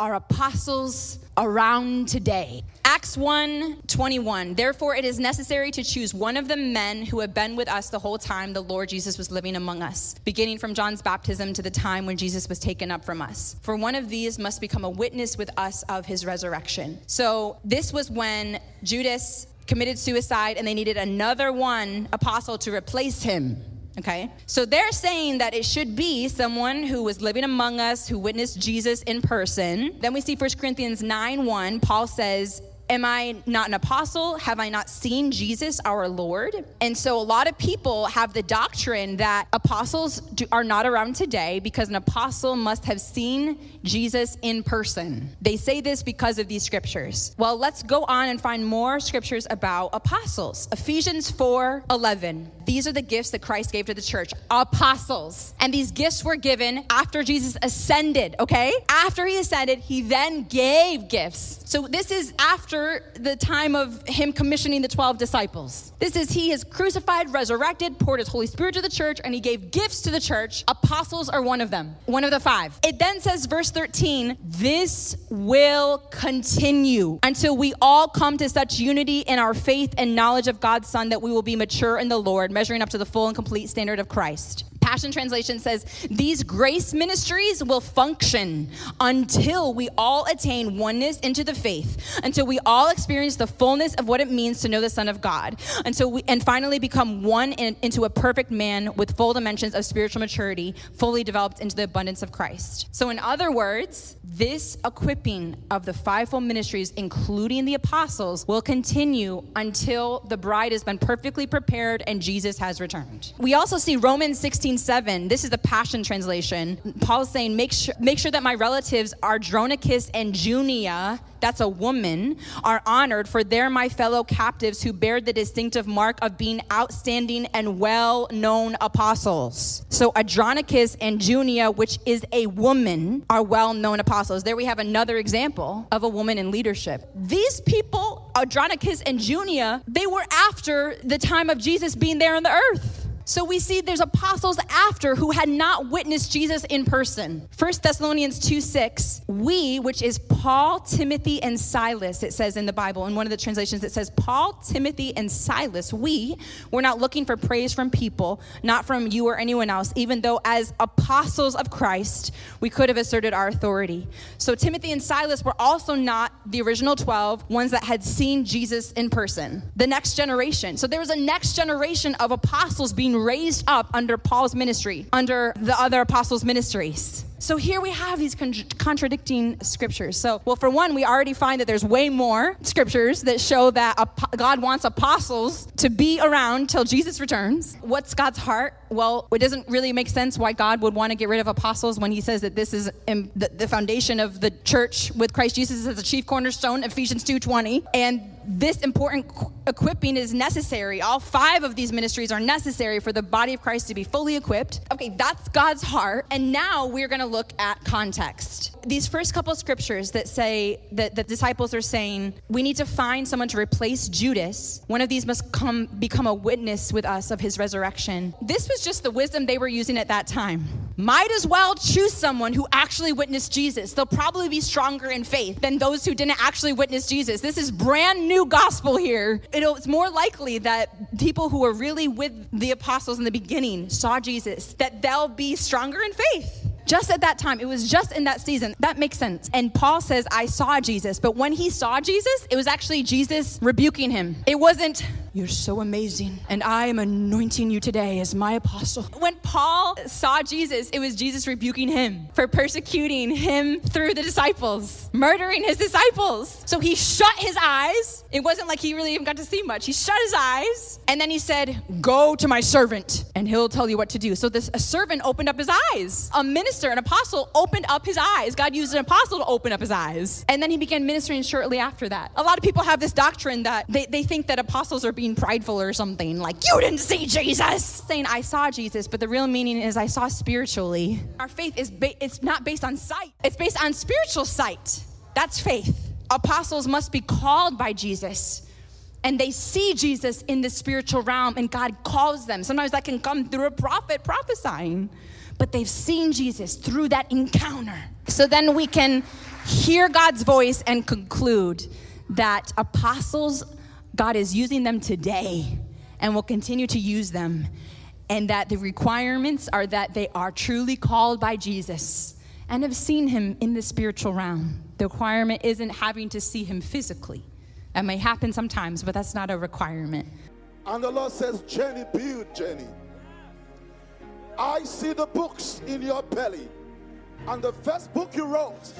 are apostles around today. Acts 1 21. Therefore, it is necessary to choose one of the men who have been with us the whole time the Lord Jesus was living among us, beginning from John's baptism to the time when Jesus was taken up from us. For one of these must become a witness with us of his resurrection. So, this was when Judas committed suicide and they needed another one apostle to replace him. Okay? So they're saying that it should be someone who was living among us, who witnessed Jesus in person. Then we see 1 Corinthians 9 1. Paul says, Am I not an apostle? Have I not seen Jesus our Lord? And so a lot of people have the doctrine that apostles do, are not around today because an apostle must have seen Jesus in person. They say this because of these scriptures. Well, let's go on and find more scriptures about apostles. Ephesians 4 11. These are the gifts that Christ gave to the church apostles. And these gifts were given after Jesus ascended, okay? After he ascended, he then gave gifts. So this is after the time of him commissioning the 12 disciples. This is he is crucified, resurrected, poured his Holy Spirit to the church, and he gave gifts to the church. Apostles are one of them, one of the five. It then says, verse 13, this will continue until we all come to such unity in our faith and knowledge of God's Son that we will be mature in the Lord measuring up to the full and complete standard of Christ. Passion Translation says, These grace ministries will function until we all attain oneness into the faith, until we all experience the fullness of what it means to know the Son of God, until we, and finally become one in, into a perfect man with full dimensions of spiritual maturity, fully developed into the abundance of Christ. So, in other words, this equipping of the fivefold ministries, including the apostles, will continue until the bride has been perfectly prepared and Jesus has returned. We also see Romans 16 7. This is the Passion Translation. Paul's saying, make sure, make sure that my relatives are Andronicus and Junia, that's a woman, are honored, for they're my fellow captives who bear the distinctive mark of being outstanding and well known apostles. So Andronicus and Junia, which is a woman, are well known apostles. There we have another example of a woman in leadership. These people, Andronicus and Junia, they were after the time of Jesus being there on the earth. So we see there's apostles after who had not witnessed Jesus in person. 1 Thessalonians 2 6, we, which is Paul, Timothy, and Silas, it says in the Bible. In one of the translations, it says, Paul, Timothy, and Silas, we were not looking for praise from people, not from you or anyone else, even though as apostles of Christ, we could have asserted our authority. So Timothy and Silas were also not the original 12, ones that had seen Jesus in person. The next generation. So there was a next generation of apostles being raised up under Paul's ministry, under the other apostles' ministries. So here we have these con- contradicting scriptures. So, well, for one, we already find that there's way more scriptures that show that ap- God wants apostles to be around till Jesus returns. What's God's heart? Well, it doesn't really make sense why God would want to get rid of apostles when he says that this is um, the, the foundation of the church with Christ Jesus as the chief cornerstone, Ephesians 2.20. And this important equipping is necessary. All five of these ministries are necessary for the body of Christ to be fully equipped. Okay, that's God's heart. And now we're going to look at context. These first couple scriptures that say that the disciples are saying, we need to find someone to replace Judas. One of these must come become a witness with us of his resurrection. This was just the wisdom they were using at that time. Might as well choose someone who actually witnessed Jesus. They'll probably be stronger in faith than those who didn't actually witness Jesus. This is brand new gospel here. It's more likely that people who were really with the apostles in the beginning saw Jesus, that they'll be stronger in faith just at that time. It was just in that season. That makes sense. And Paul says, I saw Jesus. But when he saw Jesus, it was actually Jesus rebuking him. It wasn't, You're so amazing, and I am anointing you today as my apostle. When Paul saw Jesus, it was Jesus rebuking him for persecuting him through the disciples, murdering his disciples. So he shut his eyes. It wasn't like he really even got to see much. He shut his eyes, and then he said, Go to my servant, and he'll tell you what to do. So this a servant opened up his eyes. A minister an apostle, opened up his eyes. God used an apostle to open up his eyes. And then he began ministering shortly after that. A lot of people have this doctrine that they, they think that apostles are being prideful or something, like, you didn't see Jesus. Saying, I saw Jesus, but the real meaning is I saw spiritually. Our faith is ba- it's not based on sight, it's based on spiritual sight. That's faith. Apostles must be called by Jesus and they see Jesus in the spiritual realm, and God calls them. Sometimes that can come through a prophet prophesying but they've seen Jesus through that encounter. So then we can hear God's voice and conclude that apostles, God is using them today and will continue to use them. And that the requirements are that they are truly called by Jesus and have seen him in the spiritual realm. The requirement isn't having to see him physically. That may happen sometimes, but that's not a requirement. And the Lord says, Jenny, build, Jenny. I see the books in your belly. And the first book you wrote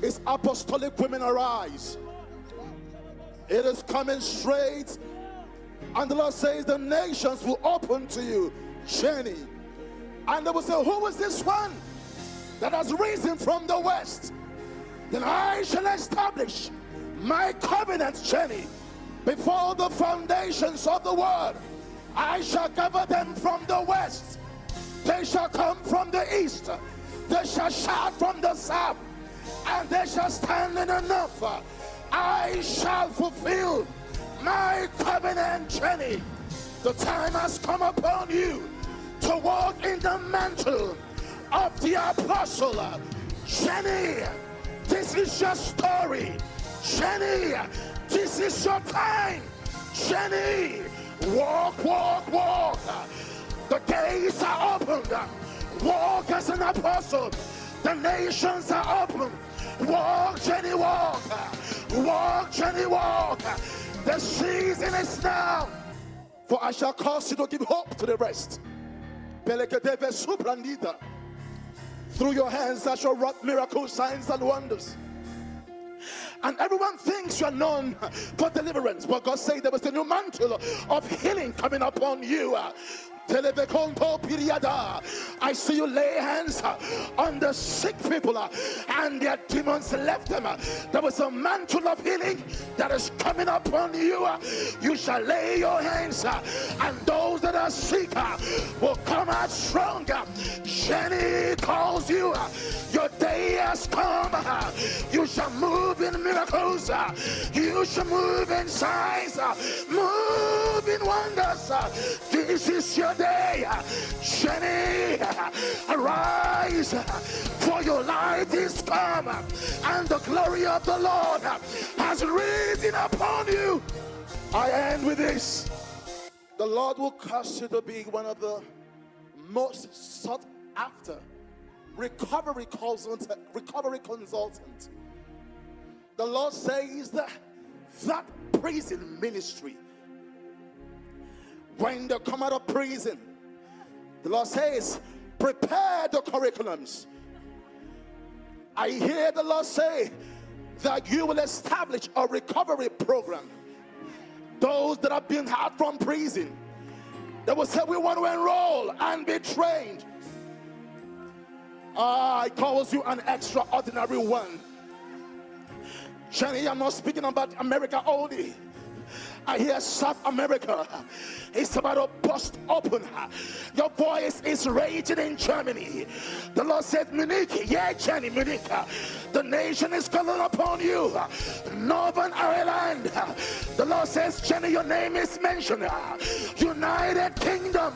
is Apostolic Women Arise. It is coming straight. And the Lord says, The nations will open to you, Jenny. And they will say, Who is this one that has risen from the west? Then I shall establish my covenant, Jenny, before the foundations of the world. I shall gather them from the west. They shall come from the east. They shall shout from the south. And they shall stand in enough. I shall fulfill my covenant, Jenny. The time has come upon you to walk in the mantle of the apostle. Jenny, this is your story. Jenny, this is your time. Jenny, walk, walk, walk. The gates are opened. Walk as an apostle. The nations are open. Walk, Jenny, walk. Walk, Jenny, walk. The season is now. For I shall cause you to give hope to the rest. Through your hands I shall wrought miracles, signs, and wonders. And everyone thinks you're known for deliverance. But God said there was a new mantle of healing coming upon you. I see you lay hands uh, on the sick people uh, and their demons left them. Uh, there was a mantle of healing that is coming upon you. You shall lay your hands and those that are sick will come out stronger. Jenny calls you. Your day has come. You shall move in miracles. You shall move in signs. Move in wonders. This is your day. Jenny, arise, for your light is come, and the glory of the Lord has risen upon you. I end with this. The Lord will cause you to be one of the most sought after recovery consultant. Recovery consultant. The Lord says that that prison ministry when they come out of prison. The Lord says, prepare the curriculums. I hear the Lord say that you will establish a recovery program. Those that have been out from prison, they will say, We want to enroll and be trained. Ah, I calls you an extraordinary one. Jenny, I'm not speaking about America only. I hear South America is about to bust open. Your voice is raging in Germany. The Lord said, Munich, yeah, Jenny, Munich. The nation is calling upon you. Northern Ireland. The Lord says, Jenny, your name is mentioned. United Kingdom.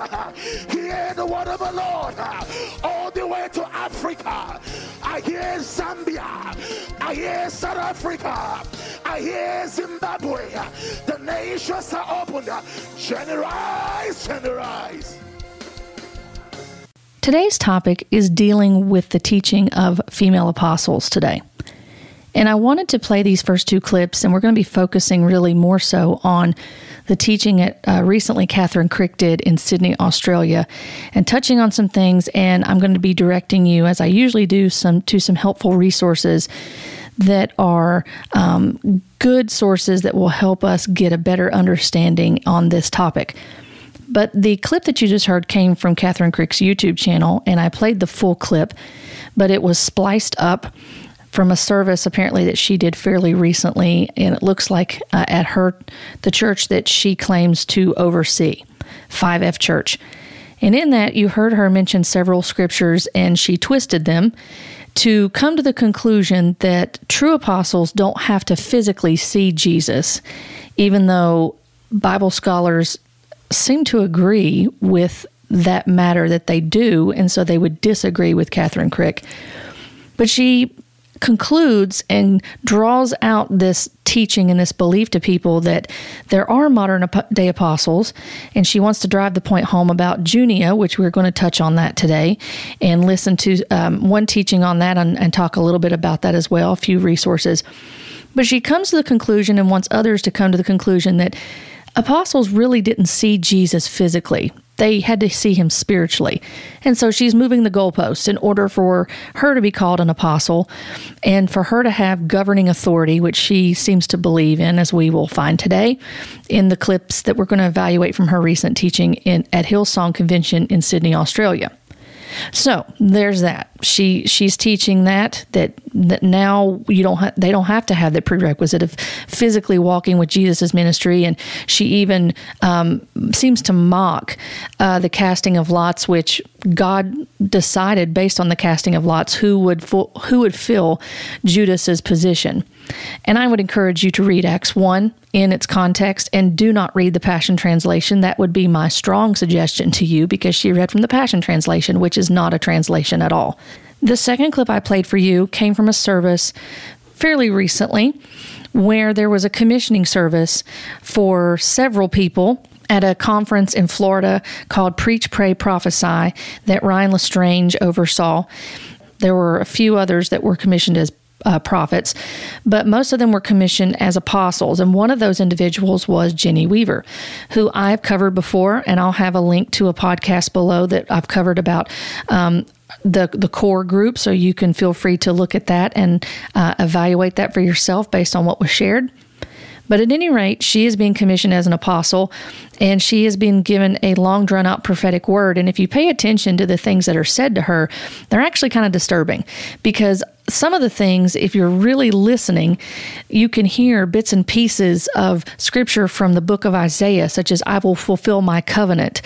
Hear the word of the Lord. All the way to Africa. I hear Zambia. I hear South Africa. I hear Zimbabwe. The nations are generalize. Today's topic is dealing with the teaching of female apostles today. And I wanted to play these first two clips, and we're going to be focusing really more so on the teaching that uh, recently Kathryn Krick did in Sydney, Australia, and touching on some things. And I'm going to be directing you, as I usually do, some to some helpful resources that are um, good sources that will help us get a better understanding on this topic. But the clip that you just heard came from Kathryn Krick's YouTube channel, and I played the full clip, but it was spliced up from a service apparently that she did fairly recently, and it looks like uh, at her the church that she claims to oversee, 5F Church. And in that, you heard her mention several scriptures, and she twisted them to come to the conclusion that true apostles don't have to physically see Jesus, even though Bible scholars seem to agree with that matter that they do, and so they would disagree with Kathryn Krick. But she concludes and draws out this teaching and this belief to people that there are modern day apostles. And she wants to drive the point home about Junia, which we're going to touch on that today and listen to um, one teaching on that and, and talk a little bit about that as well, a few resources. But she comes to the conclusion and wants others to come to the conclusion that apostles really didn't see Jesus physically. They had to see him spiritually. And so she's moving the goalposts in order for her to be called an apostle and for her to have governing authority, which she seems to believe in, as we will find today in the clips that we're going to evaluate from her recent teaching in, at Hillsong Convention in Sydney, Australia. So there's that. She she's teaching that that that now you don't ha- they don't have to have the prerequisite of physically walking with Jesus' ministry, and she even um, seems to mock uh, the casting of lots, which God decided based on the casting of lots who would fu- who would fill Judas's position. And I would encourage you to read Acts 1 in its context and do not read the Passion Translation. That would be my strong suggestion to you because she read from the Passion Translation, which is not a translation at all. The second clip I played for you came from a service fairly recently where there was a commissioning service for several people at a conference in Florida called Preach, Pray, Prophesy that Ryan Lestrange oversaw. There were a few others that were commissioned as uh, prophets, but most of them were commissioned as apostles. And one of those individuals was Jenny Weaver, who I've covered before, and I'll have a link to a podcast below that I've covered about. Um, the the core group, so you can feel free to look at that and uh, evaluate that for yourself based on what was shared. But at any rate, she is being commissioned as an apostle and she has been given a long drawn out prophetic word. And if you pay attention to the things that are said to her, they're actually kind of disturbing because some of the things, if you're really listening, you can hear bits and pieces of scripture from the book of Isaiah, such as, I will fulfill my covenant.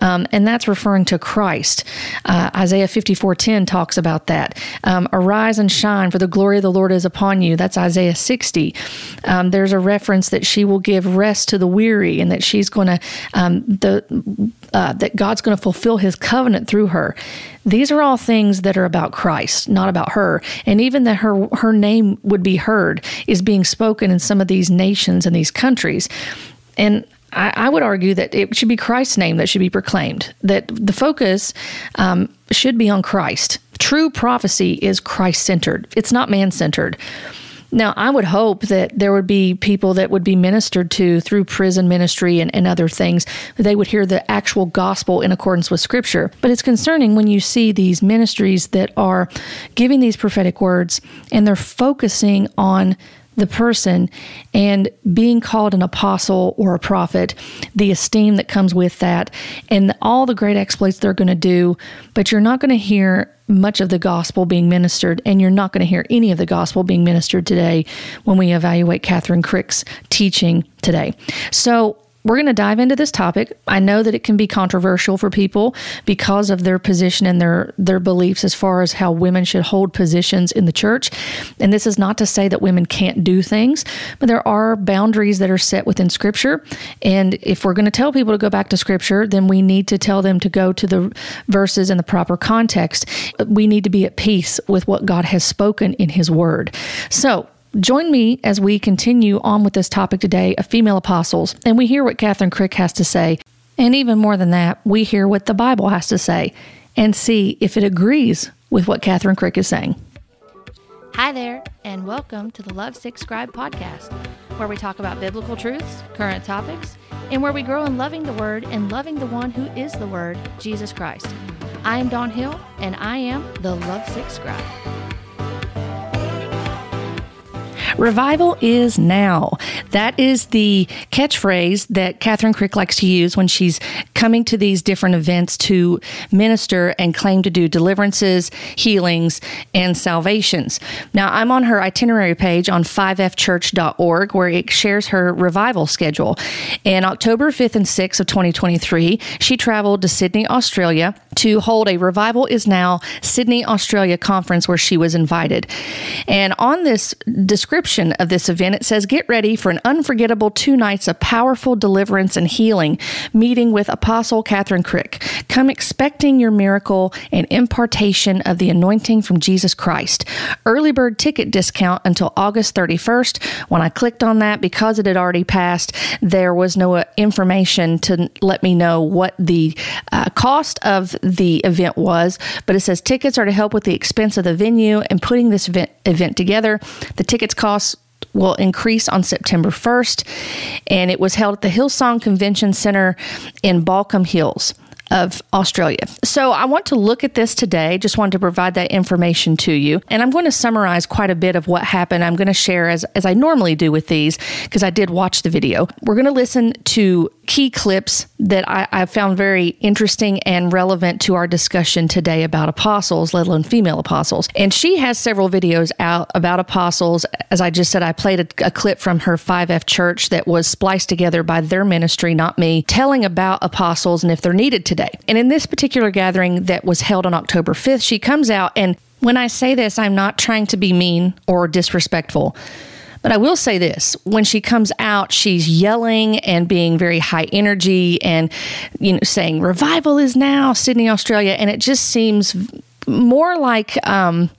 Um, and that's referring to Christ. Uh, Isaiah 54:10 talks about that. Um, Arise and shine, for the glory of the Lord is upon you. That's Isaiah 60. Um, there's a reference that she will give rest to the weary, and that she's going to um, the uh, that God's going to fulfill His covenant through her. These are all things that are about Christ, not about her. And even that her her name would be heard is being spoken in some of these nations and these countries. And I, I would argue that it should be Christ's name that should be proclaimed. That the focus um, should be on Christ. True prophecy is Christ centered. It's not man centered. Now, I would hope that there would be people that would be ministered to through prison ministry and, and other things, they would hear the actual gospel in accordance with Scripture. But it's concerning when you see these ministries that are giving these prophetic words and they're focusing on the person and being called an apostle or a prophet, the esteem that comes with that, and all the great exploits they're going to do. But you're not going to hear much of the gospel being ministered, and you're not going to hear any of the gospel being ministered today when we evaluate Kathryn Krick's teaching today. So, we're going to dive into this topic. I know that it can be controversial for people because of their position and their their beliefs as far as how women should hold positions in the church. And this is not to say that women can't do things, but there are boundaries that are set within scripture. And if we're going to tell people to go back to scripture, then we need to tell them to go to the verses in the proper context. We need to be at peace with what God has spoken in his word. So, Join me as we continue on with this topic today of female apostles, and we hear what Kathryn Krick has to say. And even more than that, we hear what the Bible has to say and see if it agrees with what Kathryn Krick is saying. Hi there, and welcome to the Love Sick Scribe podcast, where we talk about biblical truths, current topics, and where we grow in loving the Word and loving the one who is the Word, Jesus Christ. I am Dawn Hill, and I am the Love Sick Scribe. Revival is now. That is the catchphrase that Kathryn Krick likes to use when she's coming to these different events to minister and claim to do deliverances, healings, and salvations. Now, I'm on her itinerary page on 5fchurch.org where it shares her revival schedule. In October 5th and 6th of 2023, she traveled to Sydney, Australia to hold a Revival is Now Sydney, Australia conference where she was invited. And on this description, description of this event, it says, Get ready for an unforgettable two nights of powerful deliverance and healing, meeting with Apostle Kathryn Krick. Come expecting your miracle and impartation of the anointing from Jesus Christ. Early bird ticket discount until August 31st. When I clicked on that, because it had already passed, there was no uh, information to let me know what the uh, cost of the event was, but it says tickets are to help with the expense of the venue and putting this event, event together. The tickets cost will increase on September 1st, and it was held at the Hillsong Convention Center in Baulkham Hills of Australia. So I want to look at this today. Just wanted to provide that information to you. And I'm going to summarize quite a bit of what happened. I'm going to share as, as I normally do with these because I did watch the video. We're going to listen to key clips that I, I, found very interesting and relevant to our discussion today about apostles, let alone female apostles. And she has several videos out about apostles. As I just said, I played a, a clip from her 5F church that was spliced together by their ministry, not me, telling about apostles and if they're needed today. And in this particular gathering that was held on October 5th, she comes out and when I say this, I'm not trying to be mean or disrespectful. But I will say this when she comes out, she's yelling and being very high energy and, you know, saying revival is now, Sydney, Australia. And it just seems more like um,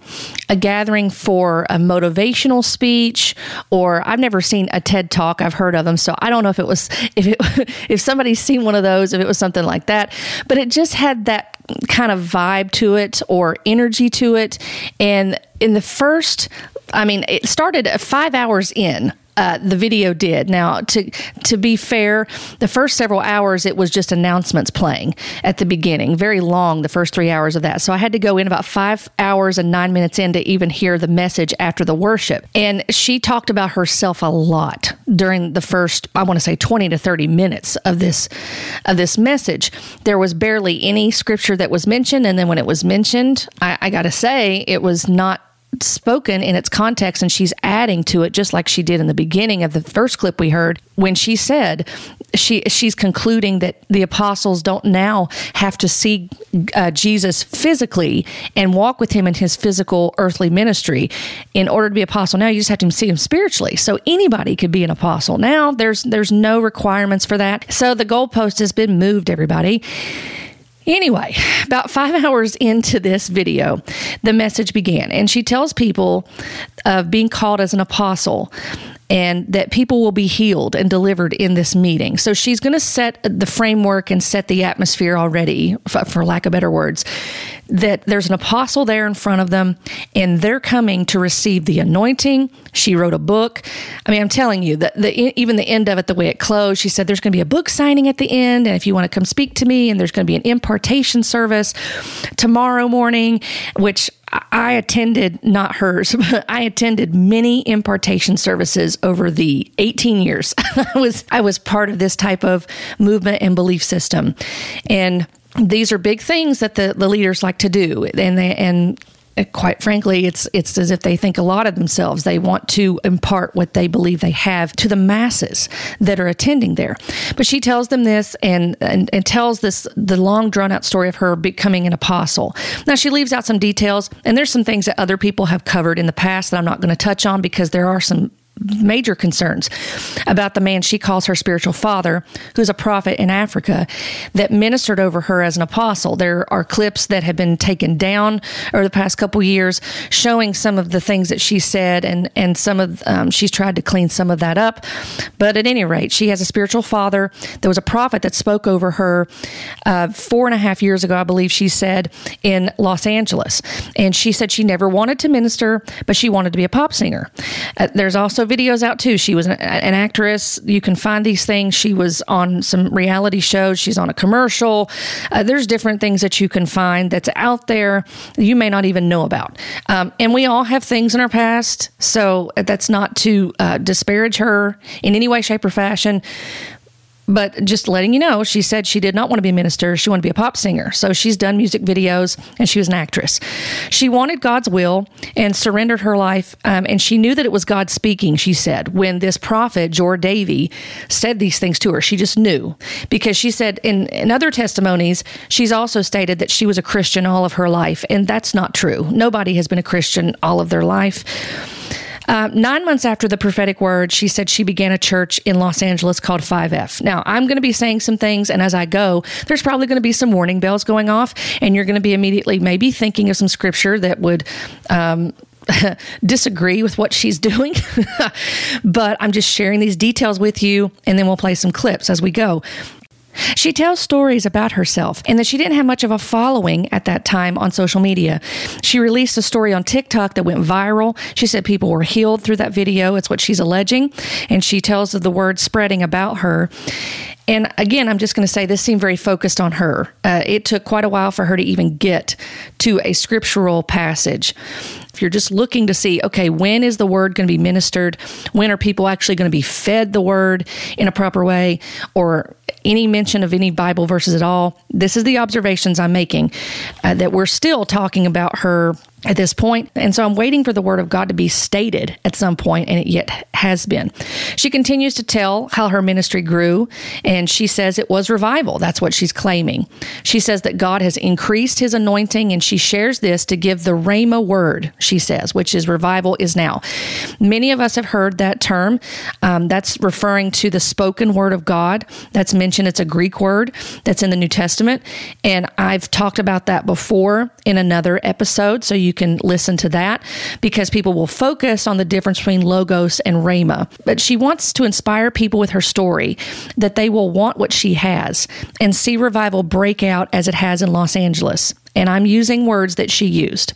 a gathering for a motivational speech or i've never seen a ted talk. I've heard of them so i don't know if it was if it if somebody's seen one of those if it was something like that. But it just had that kind of vibe to it or energy to it. And in the first I mean, it started five hours in. Uh, the video did. Now, to to be fair, the first several hours it was just announcements playing at the beginning, very long. The first three hours of that, so I had to go in about five hours and nine minutes in to even hear the message after the worship. And she talked about herself a lot during the first, I want to say, twenty to thirty minutes of this of this message. There was barely any scripture that was mentioned, and then when it was mentioned, I, I got to say, it was not spoken in its context and she's adding to it just like she did in the beginning of the first clip we heard when she said she she's concluding that the apostles don't now have to see uh, Jesus physically and walk with him in his physical earthly ministry in order to be apostle. Now you just have to see him spiritually. So anybody could be an apostle. Now there's there's no requirements for that. So the goalpost has been moved everybody Anyway, about five hours into this video, the message began, and she tells people of being called as an apostle and that people will be healed and delivered in this meeting. So she's going to set the framework and set the atmosphere already, for lack of better words, that there's an apostle there in front of them and they're coming to receive the anointing. She wrote a book. I mean, I'm telling you that the, even the end of it, the way it closed, she said there's going to be a book signing at the end. And if you want to come speak to me, and there's going to be an impartation service tomorrow morning, which I attended, not hers, but I attended many impartation services over the 18 years I was I was part of this type of movement and belief system. And these are big things that the, the leaders like to do and they and quite frankly, it's it's as if they think a lot of themselves. They want to impart what they believe they have to the masses that are attending there. But she tells them this and and, and tells this the long drawn out story of her becoming an apostle. Now she leaves out some details, and there's some things that other people have covered in the past that I'm not going to touch on because there are some major concerns about the man she calls her spiritual father, who's a prophet in Africa, that ministered over her as an apostle. There are clips that have been taken down over the past couple years showing some of the things that she said, and and some of um, she's tried to clean some of that up. But at any rate, she has a spiritual father. There was a prophet that spoke over her uh, four and a half years ago, I believe she said, in Los Angeles, and she said she never wanted to minister, but she wanted to be a pop singer. Uh, there's also videos out too. She was an, an, actress. You can find these things. She was on some reality shows. She's on a commercial. Uh, there's different things that you can find that's out there you may not even know about. Um, and we all have things in our past. So that's not to uh, disparage her in any way, shape, or fashion. But just letting you know, she said she did not want to be a minister. She wanted to be a pop singer. So she's done music videos and she was an actress. She wanted God's will and surrendered her life. Um, and she knew that it was God speaking, she said, when this prophet, Jor Davy, said these things to her. She just knew because she said in, in other testimonies, she's also stated that she was a Christian all of her life. And that's not true. Nobody has been a Christian all of their life. Uh, nine months after the prophetic word, she said she began a church in Los Angeles called 5F. Now, I'm going to be saying some things, and as I go, there's probably going to be some warning bells going off, and you're going to be immediately maybe thinking of some scripture that would. Um, disagree with what she's doing, but I'm just sharing these details with you, and then we'll play some clips as we go. She tells stories about herself and that she didn't have much of a following at that time on social media. She released a story on TikTok that went viral. She said people were healed through that video. It's what she's alleging. And she tells of the word spreading about her. And again, I'm just going to say this seemed very focused on her. Uh, it took quite a while for her to even get to a scriptural passage. If you're just looking to see, okay, when is the word going to be ministered? When are people actually going to be fed the word in a proper way? Or any mention of any Bible verses at all. This is the observations I'm making uh, that we're still talking about her at this point, and so I'm waiting for the word of God to be stated at some point, and it yet has been. She continues to tell how her ministry grew, and she says it was revival. That's what she's claiming. She says that God has increased his anointing, and she shares this to give the Rhema word, she says, which is revival is now. Many of us have heard that term. Um, that's referring to the spoken word of God. That's mentioned, it's a Greek word that's in the New Testament, and I've talked about that before in another episode, so you you can listen to that because people will focus on the difference between logos and rhema. But she wants to inspire people with her story that they will want what she has and see revival break out as it has in Los Angeles and I'm using words that she used.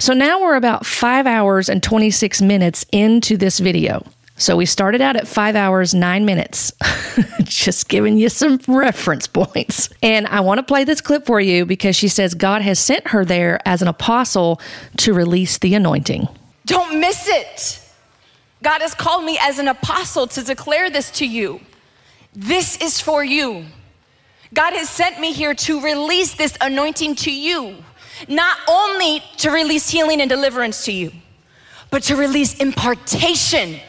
So now we're about five hours and 26 minutes into this video. So we started out at five hours, nine minutes. Just giving you some reference points. And I want to play this clip for you because she says God has sent her there as an apostle to release the anointing. Don't miss it. God has called me as an apostle to declare this to you. This is for you. God has sent me here to release this anointing to you, not only to release healing and deliverance to you, but to release impartation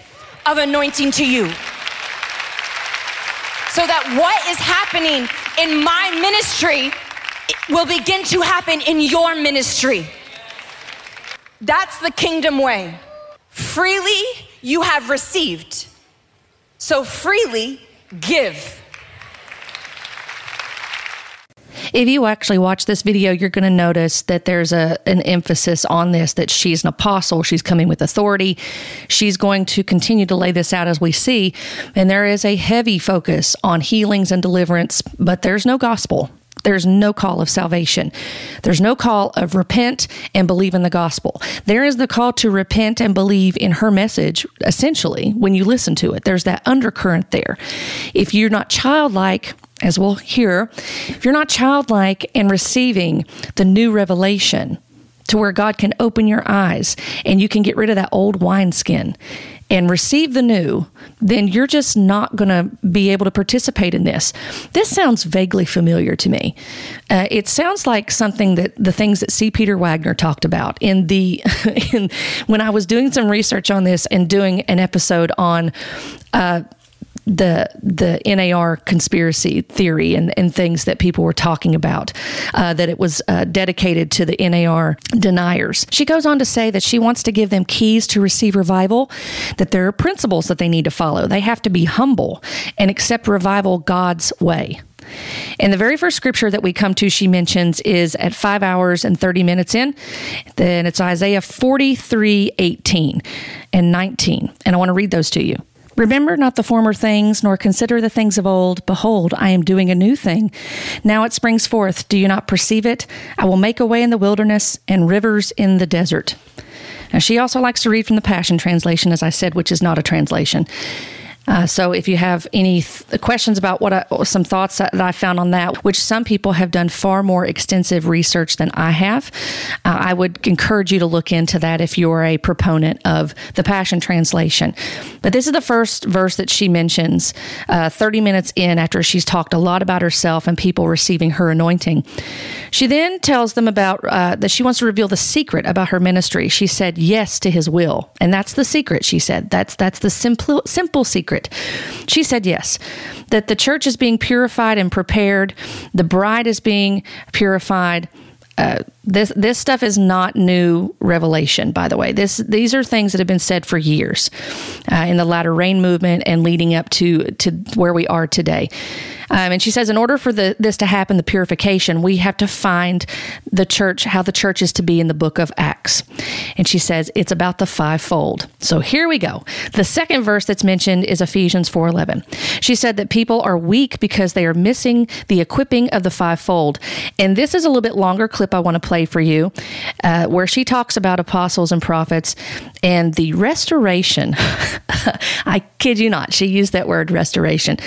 of anointing to you. So that what is happening in my ministry will begin to happen in your ministry. That's the kingdom way. Freely you have received, so freely give. If you actually watch this video, you're going to notice that there's a an emphasis on this that she's an apostle, she's coming with authority. She's going to continue to lay this out as we see, and there is a heavy focus on healings and deliverance, but there's no gospel. There's no call of salvation. There's no call of repent and believe in the gospel. There is the call to repent and believe in her message, essentially, when you listen to it. There's that undercurrent there. If you're not childlike, as we'll hear, if you're not childlike and receiving the new revelation to where God can open your eyes and you can get rid of that old wineskin and receive the new, then you're just not going to be able to participate in this. This sounds vaguely familiar to me. Uh, it sounds like something that the things that C. Peter Wagner talked about in the in when I was doing some research on this and doing an episode on. Uh, the the NAR conspiracy theory and, and things that people were talking about, uh, that it was uh, dedicated to the NAR deniers. She goes on to say that she wants to give them keys to receive revival, that there are principles that they need to follow. They have to be humble and accept revival God's way. And the very first scripture that we come to, she mentions, is at five hours and 30 minutes in. Then it's Isaiah 43 18 and 19. And I want to read those to you. Remember not the former things, nor consider the things of old. Behold, I am doing a new thing. Now it springs forth. Do you not perceive it? I will make a way in the wilderness and rivers in the desert. Now, she also likes to read from the Passion Translation, as I said, which is not a translation. Uh, so if you have any th- questions about what I, some thoughts that I found on that, which some people have done far more extensive research than I have, uh, I would encourage you to look into that if you're a proponent of the Passion Translation. But this is the first verse that she mentions uh, 30 minutes in after she's talked a lot about herself and people receiving her anointing. She then tells them about uh, that she wants to reveal the secret about her ministry. She said yes to his will, and that's the secret. She said that's that's the simple simple secret secret? She said yes, that the church is being purified and prepared, the bride is being purified. Uh, This this stuff is not new revelation, by the way. This these are things that have been said for years uh, in the latter rain movement and leading up to to where we are today. Um, and she says, in order for the, this to happen, the purification, we have to find the church, how the church is to be in the book of Acts. And she says, it's about the fivefold. So here we go. The second verse that's mentioned is Ephesians 4.11. She said that people are weak because they are missing the equipping of the fivefold. And this is a little bit longer clip I want to play for you, uh, where she talks about apostles and prophets and the restoration. I kid you not, she used that word restoration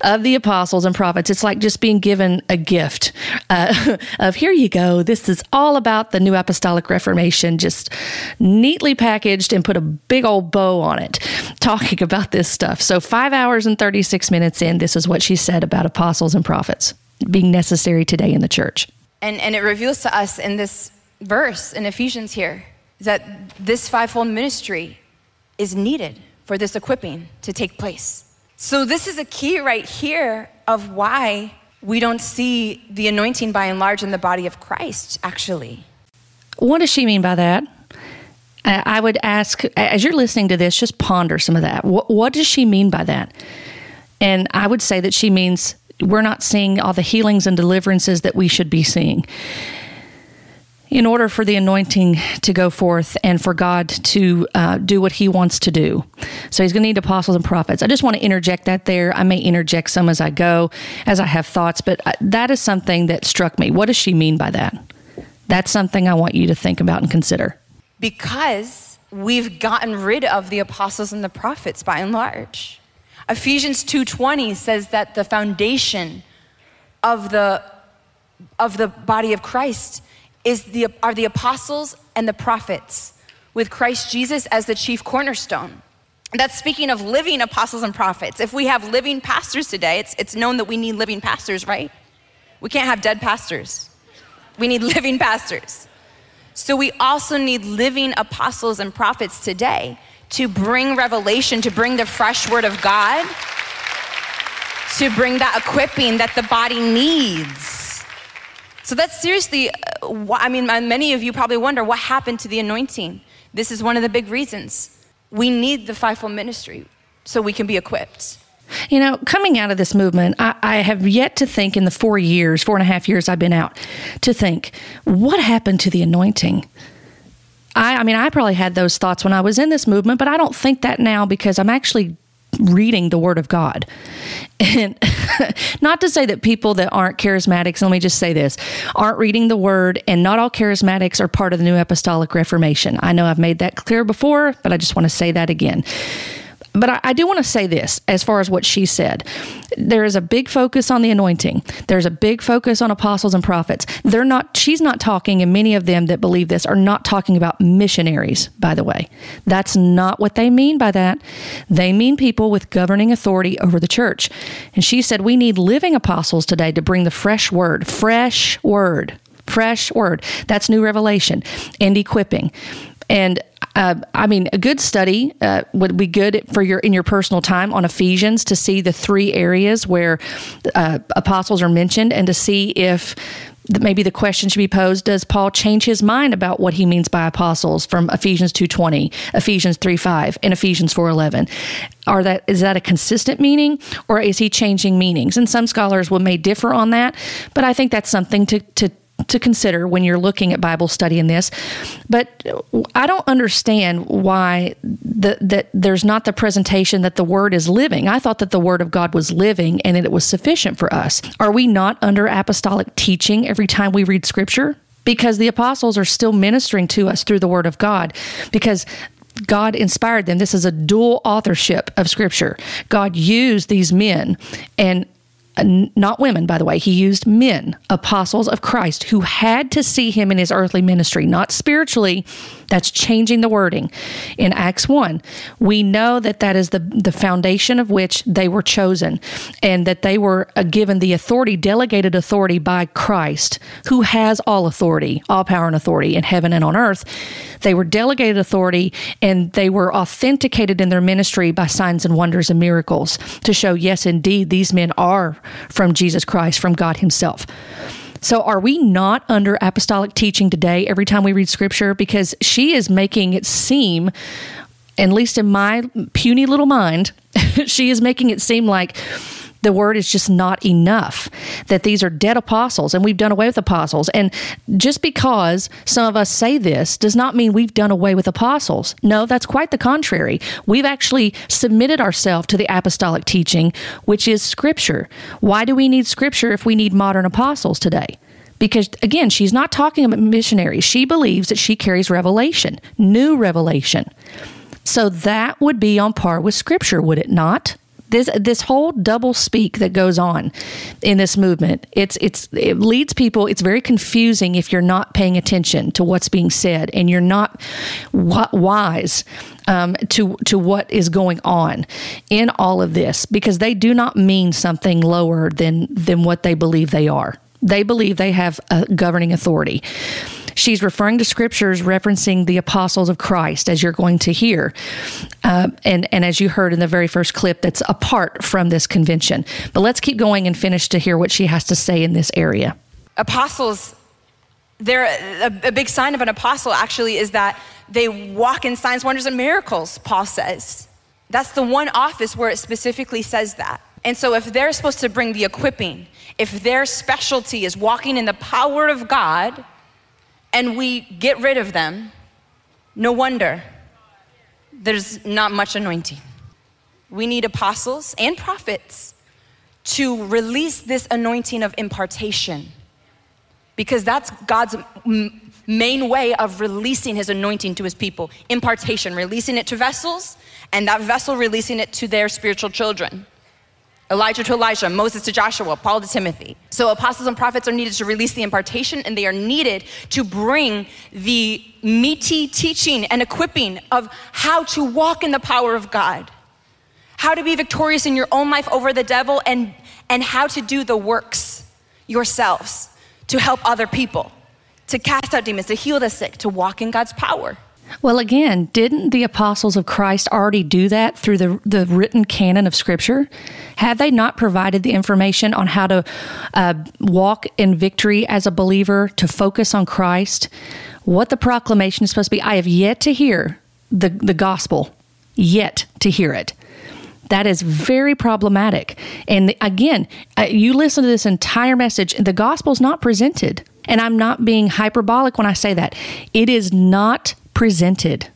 of the apostles and prophets. It's like just being given a gift uh, of here you go. This is all about the new apostolic reformation, just neatly packaged and put a big old bow on it, talking about this stuff. So, five hours and 36 minutes in, this is what she said about apostles and prophets being necessary today in the church. And, and it reveals to us in this verse in Ephesians here that this fivefold ministry is needed for this equipping to take place. So, this is a key right here of why we don't see the anointing by and large in the body of Christ, actually. What does she mean by that? I would ask, as you're listening to this, just ponder some of that. What, what does she mean by that? And I would say that she means we're not seeing all the healings and deliverances that we should be seeing in order for the anointing to go forth and for God to uh, do what He wants to do. So He's going to need apostles and prophets. I just want to interject that there. I may interject some as I go, as I have thoughts, but uh, that is something that struck me. What does she mean by that? That's something I want you to think about and consider. Because we've gotten rid of the apostles and the prophets by and large. Ephesians 2:20 says that the foundation of the of the body of Christ is the, are the apostles and the prophets, with Christ Jesus as the chief cornerstone. That's speaking of living apostles and prophets. If we have living pastors today, it's, it's known that we need living pastors, right? We can't have dead pastors. We need living pastors. So we also need living apostles and prophets today to bring revelation, to bring the fresh word of God, to bring that equipping that the body needs. So that's seriously, uh, I mean, many of you probably wonder what happened to the anointing. This is one of the big reasons. We need the fivefold ministry so we can be equipped. You know, coming out of this movement, I, I, have yet to think in the four years, four and a half years I've been out, to think, what happened to the anointing? I, I mean, I probably had those thoughts when I was in this movement, but I don't think that now because I'm actually reading the Word of God. And not to say that people that aren't charismatics, let me just say this, aren't reading the Word, and not all charismatics are part of the New Apostolic Reformation. I know I've made that clear before, but I just want to say that again. But I, I do want to say this as far as what she said. There is a big focus on the anointing. There's a big focus on apostles and prophets. They're not, she's not talking, and many of them that believe this are not talking about missionaries, by the way. That's not what they mean by that. They mean people with governing authority over the church. And she said, We need living apostles today to bring the fresh word, fresh word fresh word. That's new revelation and equipping. And uh, I mean, a good study uh, would be good for your in your personal time on Ephesians to see the three areas where uh, apostles are mentioned, and to see if maybe the question should be posed: Does Paul change his mind about what he means by apostles from Ephesians two twenty, Ephesians three five, and Ephesians four eleven? Are that is that a consistent meaning, or is he changing meanings? And some scholars will may differ on that, but I think that's something to to to consider when you're looking at Bible study in this. But I don't understand why the, that there's not the presentation that the Word is living. I thought that the Word of God was living and that it was sufficient for us. Are we not under apostolic teaching every time we read Scripture? Because the apostles are still ministering to us through the Word of God. Because God inspired them. This is a dual authorship of Scripture. God used these men and Uh, not women, by the way. He used men, apostles of Christ, who had to see him in his earthly ministry, not spiritually. That's changing the wording. In Acts 1, we know that that is the, the foundation of which they were chosen and that they were uh, given the authority, delegated authority by Christ, who has all authority, all power and authority in heaven and on earth. They were delegated authority and they were authenticated in their ministry by signs and wonders and miracles to show, yes, indeed, these men are from Jesus Christ, from God Himself. So, are we not under apostolic teaching today every time we read scripture? Because she is making it seem, at least in my puny little mind, she is making it seem like the word is just not enough. That these are dead apostles and we've done away with apostles. And just because some of us say this does not mean we've done away with apostles. No, that's quite the contrary. We've actually submitted ourselves to the apostolic teaching, which is scripture. Why do we need scripture if we need modern apostles today? Because again, she's not talking about missionaries. She believes that she carries revelation, new revelation. So that would be on par with scripture, would it not? This this whole double speak that goes on in this movement it's it's it leads people it's very confusing if you're not paying attention to what's being said and you're not wise um, to to what is going on in all of this because they do not mean something lower than than what they believe they are. They believe they have a governing authority She's referring to scriptures referencing the apostles of Christ, as you're going to hear. Uh, and, and as you heard in the very first clip, that's apart from this convention. But let's keep going and finish to hear what she has to say in this area. Apostles, they're a, a big sign of an apostle actually is that they walk in signs, wonders, and miracles, Paul says. That's the one office where it specifically says that. And so, if they're supposed to bring the equipping, if their specialty is walking in the power of God, and we get rid of them, no wonder there's not much anointing. We need apostles and prophets to release this anointing of impartation because that's God's m- main way of releasing his anointing to his people impartation, releasing it to vessels, and that vessel releasing it to their spiritual children. Elijah to Elisha, Moses to Joshua, Paul to Timothy. So apostles and prophets are needed to release the impartation and they are needed to bring the meaty teaching and equipping of how to walk in the power of God, how to be victorious in your own life over the devil and, and how to do the works yourselves to help other people, to cast out demons, to heal the sick, to walk in God's power. Well, again, didn't the apostles of Christ already do that through the, the written canon of Scripture? Had they not provided the information on how to uh, walk in victory as a believer, to focus on Christ, what the proclamation is supposed to be? I have yet to hear the, the gospel, yet to hear it. That is very problematic. And again, uh, you listen to this entire message, the gospel is not presented. And I'm not being hyperbolic when I say that. It is not presented,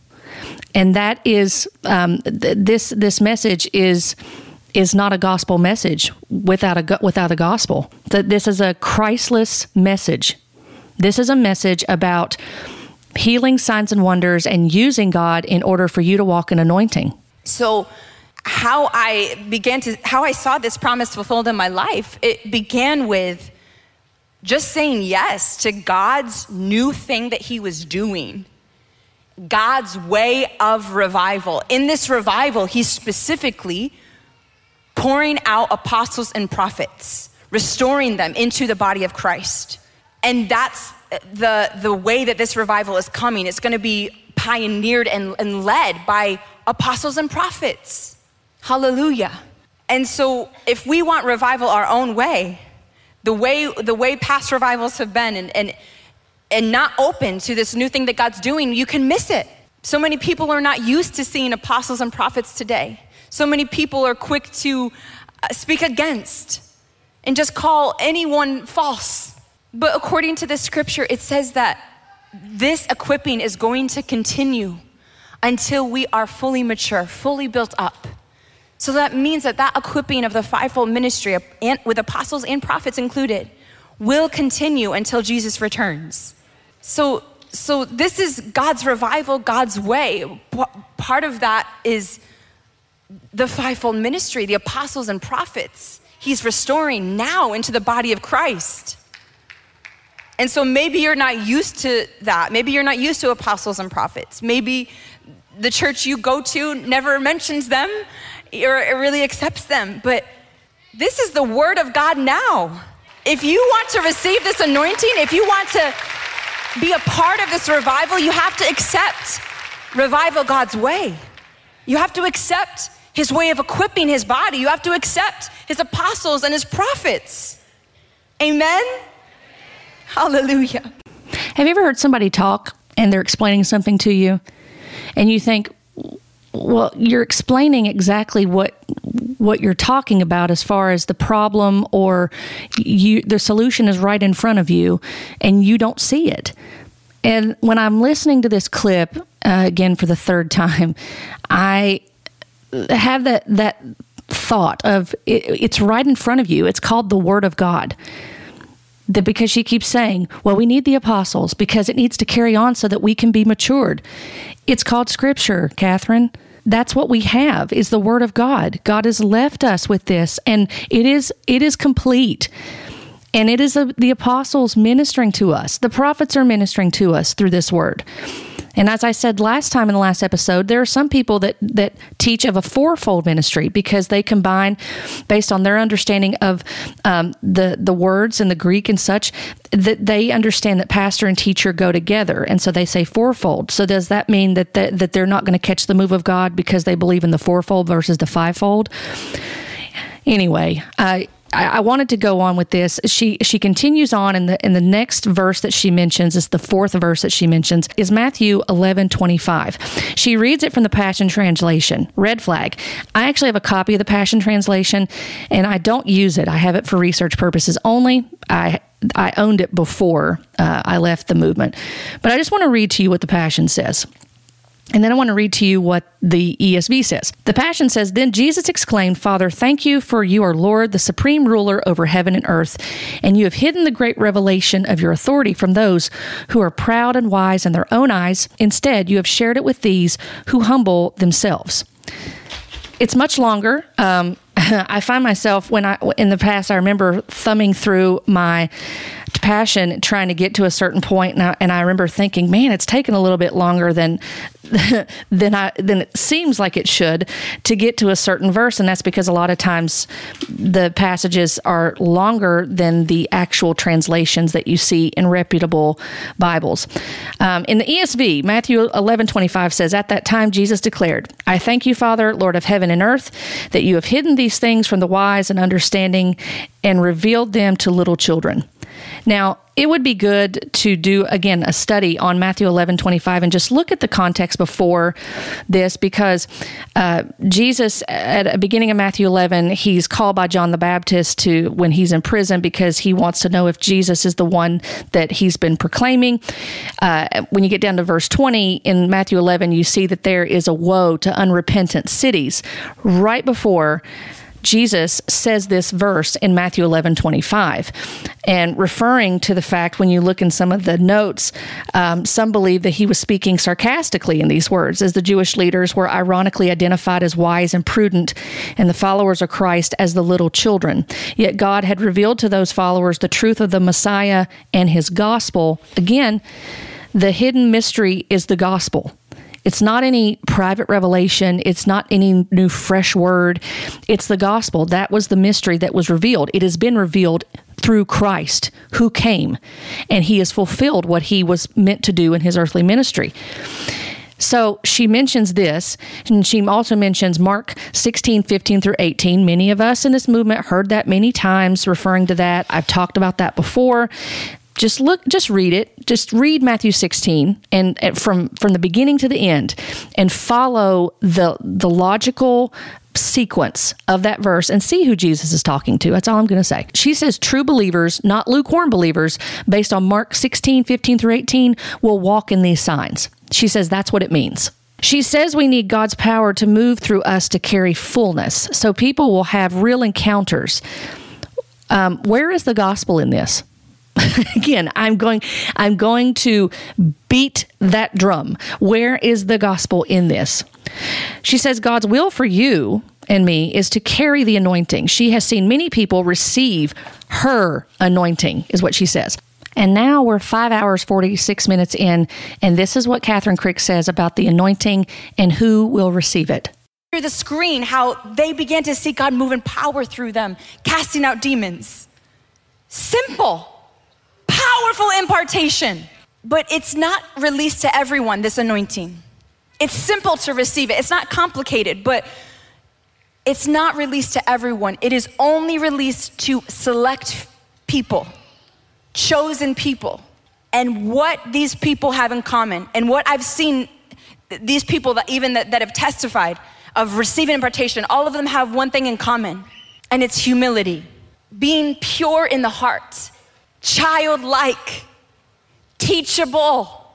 and that is um, th- this this message is is not a gospel message without a without a gospel. That this is a Christless message. This is a message about healing signs and wonders and using God in order for you to walk in anointing. So how I began to how I saw this promise fulfilled in my life, it began with just saying yes to God's new thing that he was doing. God's way of revival. In this revival, he's specifically pouring out apostles and prophets, restoring them into the body of Christ. And that's the, the way that this revival is coming. It's going to be pioneered and, and led by apostles and prophets. Hallelujah. And so, if we want revival our own way, the way, the way past revivals have been, and, and and not open to this new thing that God's doing, you can miss it. So many people are not used to seeing apostles and prophets today. So many people are quick to uh, speak against and just call anyone false. But according to the scripture, it says that this equipping is going to continue until we are fully mature, fully built up. So that means that that equipping of the fivefold ministry, with apostles and prophets included, will continue until Jesus returns. So, so this is God's revival, God's way. Part of that is the fivefold ministry, the apostles and prophets. He's restoring now into the body of Christ. And so maybe you're not used to that. Maybe you're not used to apostles and prophets. Maybe the church you go to never mentions them or it really accepts them. But this is the word of God now. If you want to receive this anointing, if you want to be a part of this revival, you have to accept revival God's way. You have to accept his way of equipping his body. You have to accept his apostles and his prophets. Amen? Hallelujah. Have you ever heard somebody talk and they're explaining something to you and you think, well, you're explaining exactly what what you're talking about as far as the problem or you the solution is right in front of you and you don't see it. And when I'm listening to this clip uh, again for the third time, I have that that thought of it, it's right in front of you. It's called the Word of God that because she keeps saying, well, we need the apostles because it needs to carry on so that we can be matured. It's called scripture, Kathryn. That's what we have is the word of God. God has left us with this and it is it is complete. And it is a, the apostles ministering to us. The prophets are ministering to us through this word. And as I said last time in the last episode, there are some people that that teach of a fourfold ministry because they combine, based on their understanding of um, the the words and the Greek and such, that they understand that pastor and teacher go together, and so they say fourfold. So does that mean that that, that they're not going to catch the move of God because they believe in the fourfold versus the fivefold? Anyway, I. I, I wanted to go on with this. She she continues on in the in the next verse that she mentions is the fourth verse that she mentions is Matthew eleven twenty five. She reads it from the Passion Translation. Red flag. I actually have a copy of the Passion Translation, and I don't use it. I have it for research purposes only. I I owned it before uh, I left the movement, but I just want to read to you what the Passion says. And then I want to read to you what the ESV says. The Passion says, Then Jesus exclaimed, Father, thank you for you are Lord, the supreme ruler over heaven and earth, and you have hidden the great revelation of your authority from those who are proud and wise in their own eyes. Instead, you have shared it with these who humble themselves. It's much longer. Um, I find myself when I in the past I remember thumbing through my passion trying to get to a certain point and I, and I remember thinking man it's taken a little bit longer than than I than it seems like it should to get to a certain verse. And that's because a lot of times the passages are longer than the actual translations that you see in reputable Bibles. Um, in the ESV Matthew 11 25 says at that time Jesus declared I thank you Father Lord of heaven and earth that you have hidden these things from the wise and understanding and revealed them to little children now, it would be good to do again a study on Matthew 11 25 and just look at the context before this because uh, Jesus, at the beginning of Matthew 11, he's called by John the Baptist to when he's in prison because he wants to know if Jesus is the one that he's been proclaiming. Uh, when you get down to verse 20 in Matthew 11, you see that there is a woe to unrepentant cities right before Jesus says this verse in Matthew 11 25, and referring to the fact when you look in some of the notes, um, some believe that he was speaking sarcastically in these words, as the Jewish leaders were ironically identified as wise and prudent, and the followers of Christ as the little children. Yet God had revealed to those followers the truth of the Messiah and his gospel. Again, the hidden mystery is the gospel. It's not any private revelation. It's not any new fresh word. It's the gospel. That was the mystery that was revealed. It has been revealed through Christ who came and he has fulfilled what he was meant to do in his earthly ministry. So she mentions this, and she also mentions Mark 16, 15 through 18. Many of us in this movement heard that many times, referring to that. I've talked about that before just look just read it. Just read matthew 16 and, and, from from the beginning to the end and follow the the logical sequence of that verse and see who jesus is talking to. That's all i'm going to say. She says true believers not lukewarm believers based on mark 16 15 through 18 will walk in these signs. She says that's what it means. She says we need God's power to move through us to carry fullness. So people will have real encounters. Um, where is the gospel in this? again i'm going i'm going to beat that drum. Where is the gospel in this? She says god's will for you and me is to carry the anointing. She has seen many people receive her anointing is what she says. And now we're five hours, 46 minutes in, and this is what Kathryn Krick says about the anointing and who will receive it. Through the screen, how they began to see God move in power through them, casting out demons. Simple powerful impartation, but it's not released to everyone, this anointing. It's simple to receive it, it's not complicated, but it's not released to everyone. It is only released to select people. chosen people. And what these people have in common, and what I've seen these people that even that, that have testified of receiving impartation, all of them have one thing in common, and it's humility. Being pure in the heart, childlike, teachable,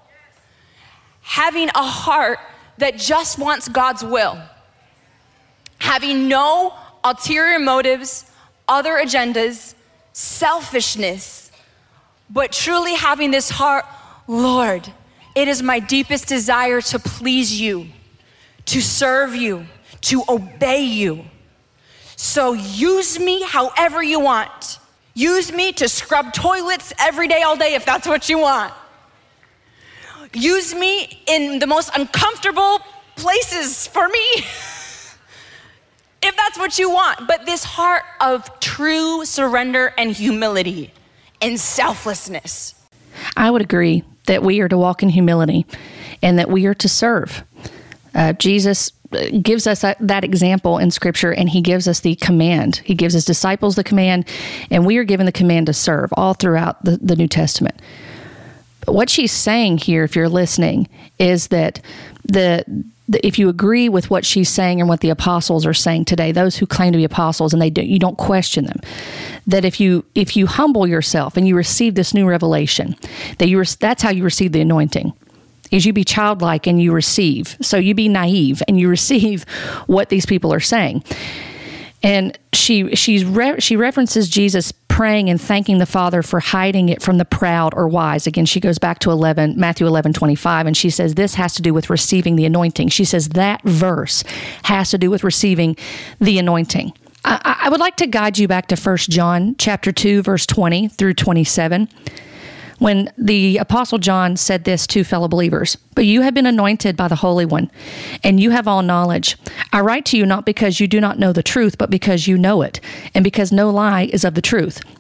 having a heart that just wants God's will, having no ulterior motives, other agendas, selfishness, but truly having this heart, Lord, it is my deepest desire to please you, to serve you, to obey you. So use me however you want. Use me to scrub toilets every day, all day, if that's what you want. Use me in the most uncomfortable places for me, if that's what you want. But this heart of true surrender and humility and selflessness. I would agree that we are to walk in humility and that we are to serve. Uh, Jesus gives us that, that, example in scripture and he gives us the command. He gives his disciples the command, and we are given the command to serve all throughout the, the New Testament. But what she's saying here, if you're listening, is that the, if you agree with what she's saying and what the apostles are saying today, those who claim to be apostles and they do, you don't question them, that if you if you humble yourself and you receive this new revelation, that you that's how you receive the anointing is you be childlike and you receive. So you be naive and you receive what these people are saying. And she she's re, she references Jesus praying and thanking the Father for hiding it from the proud or wise. Again, she goes back to 11, Matthew 11, 25, and she says this has to do with receiving the anointing. She says that verse has to do with receiving the anointing. I, I would like to guide you back to 1 John chapter 2, verse 20 through 27 when the Apostle John said this to fellow believers But you have been anointed by the Holy One, and you have all knowledge. I write to you not because you do not know the truth, but because you know it, and because no lie is of the truth.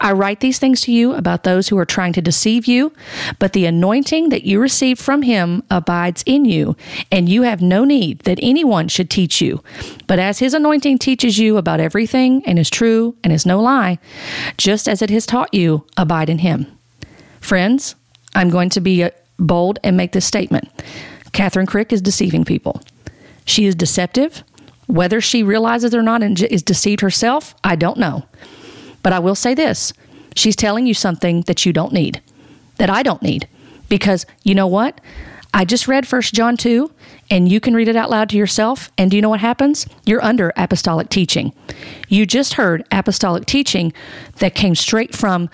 I write these things to you about those who are trying to deceive you, but the anointing that you receive from him abides in you, and you have no need that anyone should teach you. But as his anointing teaches you about everything and is true and is no lie, just as it has taught you, abide in him. Friends, I'm going to be uh, bold and make this statement Kathryn Krick is deceiving people. She is deceptive. Whether she realizes or not and is deceived herself, I don't know. But I will say this she's telling you something that you don't need, that I don't need. Because you know what? I just read First John 2, and you can read it out loud to yourself. And do you know what happens? You're under apostolic teaching. You just heard apostolic teaching that came straight from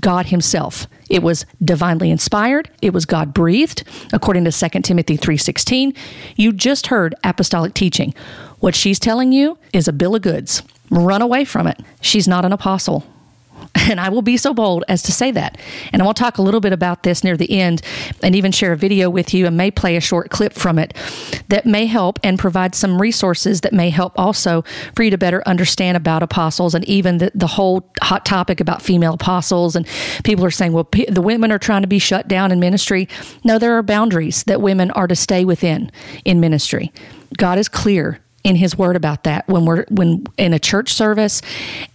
God Himself. It was divinely inspired. It was God breathed, according to 2 Timothy 3:16. You just heard apostolic teaching. What she's telling you is a bill of goods. Run away from it. She's not an apostle. And I will be so bold as to say that. And I will talk a little bit about this near the end and even share a video with you and may play a short clip from it that may help and provide some resources that may help also for you to better understand about apostles and even the, the whole hot topic about female apostles. And people are saying, well, p- the women are trying to be shut down in ministry. No, there are boundaries that women are to stay within in ministry. God is clear in his word about that when we're when in a church service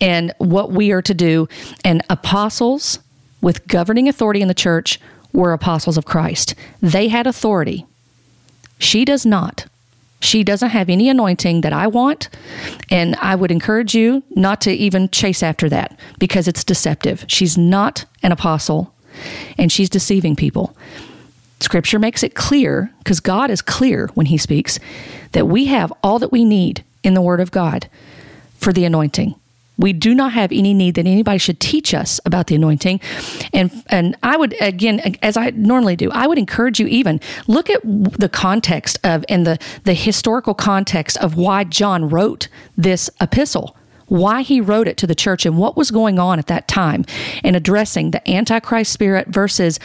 and what we are to do and apostles with governing authority in the church were apostles of Christ. They had authority. She does not. She doesn't have any anointing that I want. And I would encourage you not to even chase after that because it's deceptive. She's not an apostle and she's deceiving people. Scripture makes it clear, because God is clear when He speaks, that we have all that we need in the Word of God for the anointing. We do not have any need that anybody should teach us about the anointing. And and I would again as I normally do, I would encourage you even look at the context of and the the historical context of why John wrote this epistle why he wrote it to the church and what was going on at that time in addressing the antichrist spirit versus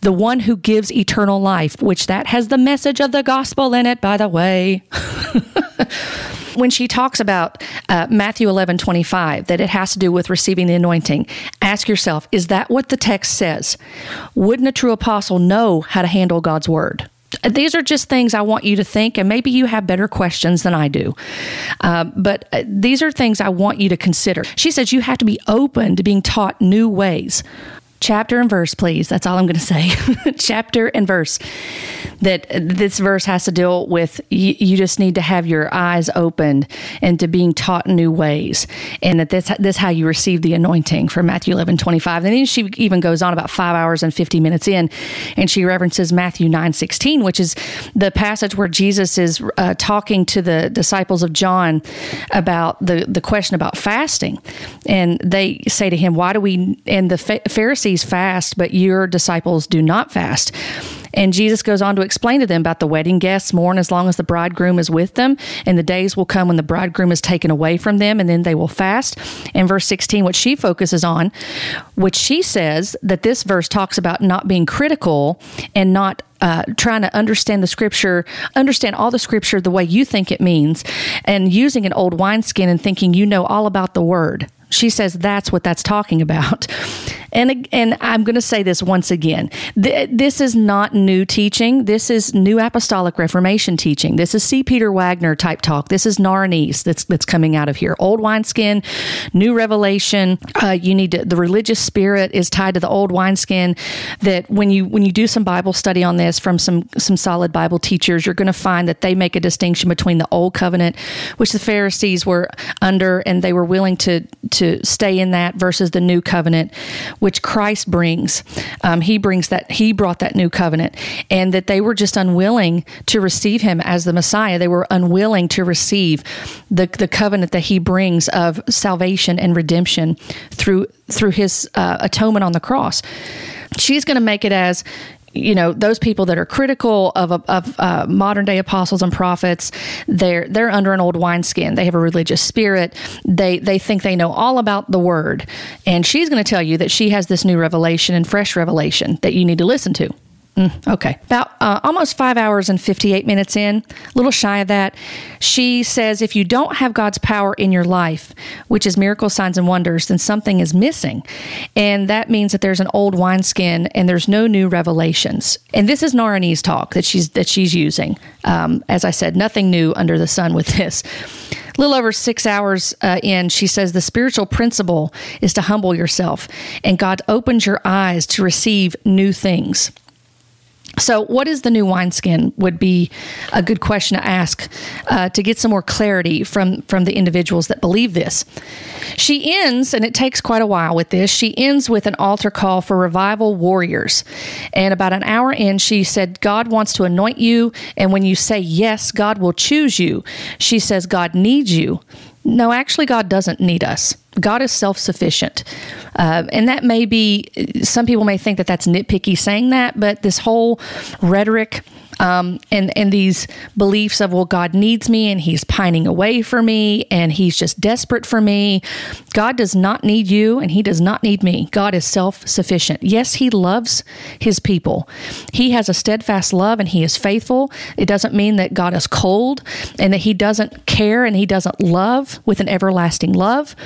the one who gives eternal life, which that has the message of the gospel in it, by the way. when she talks about uh, Matthew 11 25, that it has to do with receiving the anointing, ask yourself, is that what the text says? Wouldn't a true apostle know how to handle God's word? These are just things I want you to think, and maybe you have better questions than I do. Uh, but uh, these are things I want you to consider. She says you have to be open to being taught new ways chapter and verse, please. That's all I'm going to say. chapter and verse. That this verse has to deal with you, you, just need to have your eyes opened and to being taught new ways, and that this this how you receive the anointing from Matthew 11 25. And then she even goes on about five hours and 50 minutes in, and she references Matthew 9 16, which is the passage where Jesus is uh, talking to the disciples of John about the the question about fasting, and they say to him, "Why do we?" And the Pharisees fast, but your disciples do not fast. And Jesus goes on to explain to them about the wedding guests mourn as long as the bridegroom is with them, and the days will come when the bridegroom is taken away from them, and then they will fast. And verse 16, what she focuses on, which she says that this verse talks about not being critical and not uh, trying to understand the scripture, understand all the scripture the way you think it means, and using an old wineskin and thinking you know all about the word. She says that's what that's talking about. And, and I'm going to say this once again. This is not new teaching. This is new apostolic reformation teaching. This is C. Peter Wagner type talk. This is Naranese that's, that's coming out of here. Old wineskin, new revelation. Uh, you need to, the religious spirit is tied to the old wineskin that when you, when you do some Bible study on this from some, some solid Bible teachers, you're going to find that they make a distinction between the old covenant, which the Pharisees were under and they were willing to, to stay in that versus the new covenant which Christ brings. Um, he brings that, he brought that new covenant, and that they were just unwilling to receive him as the Messiah. They were unwilling to receive the, the covenant that he brings of salvation and redemption through, through his uh, atonement on the cross. She's going to make it as you know those people that are critical of, of uh, modern day apostles and prophets they're they're under an old wineskin. They have a religious spirit. They they think they know all about the word. And she's going to tell you that she has this new revelation and fresh revelation that you need to listen to okay. About uh, almost five hours and 58 minutes in, a little shy of that, she says if you don't have God's power in your life, which is miracle signs and wonders, then something is missing. And that means that there's an old wineskin and there's no new revelations. And this is Naranese talk that she's, that she's using. Um, as I said, nothing new under the sun with this. A little over six hours uh, in, she says the spiritual principle is to humble yourself, and God opens your eyes to receive new things. So, what is the new wineskin? Would be a good question to ask uh, to get some more clarity from from the individuals that believe this. She ends, and it takes quite a while with this. She ends with an altar call for revival warriors, and about an hour in, she said, "God wants to anoint you, and when you say yes, God will choose you." She says, "God needs you." No, actually, God doesn't need us. God is self sufficient. Uh, and that may be, some people may think that that's nitpicky saying that, but this whole rhetoric um, and and these beliefs of well God needs me and He's pining away for me and He's just desperate for me. God does not need you and He does not need me. God is self sufficient. Yes, He loves His people. He has a steadfast love and He is faithful. It doesn't mean that God is cold and that He doesn't care and He doesn't love with an everlasting love.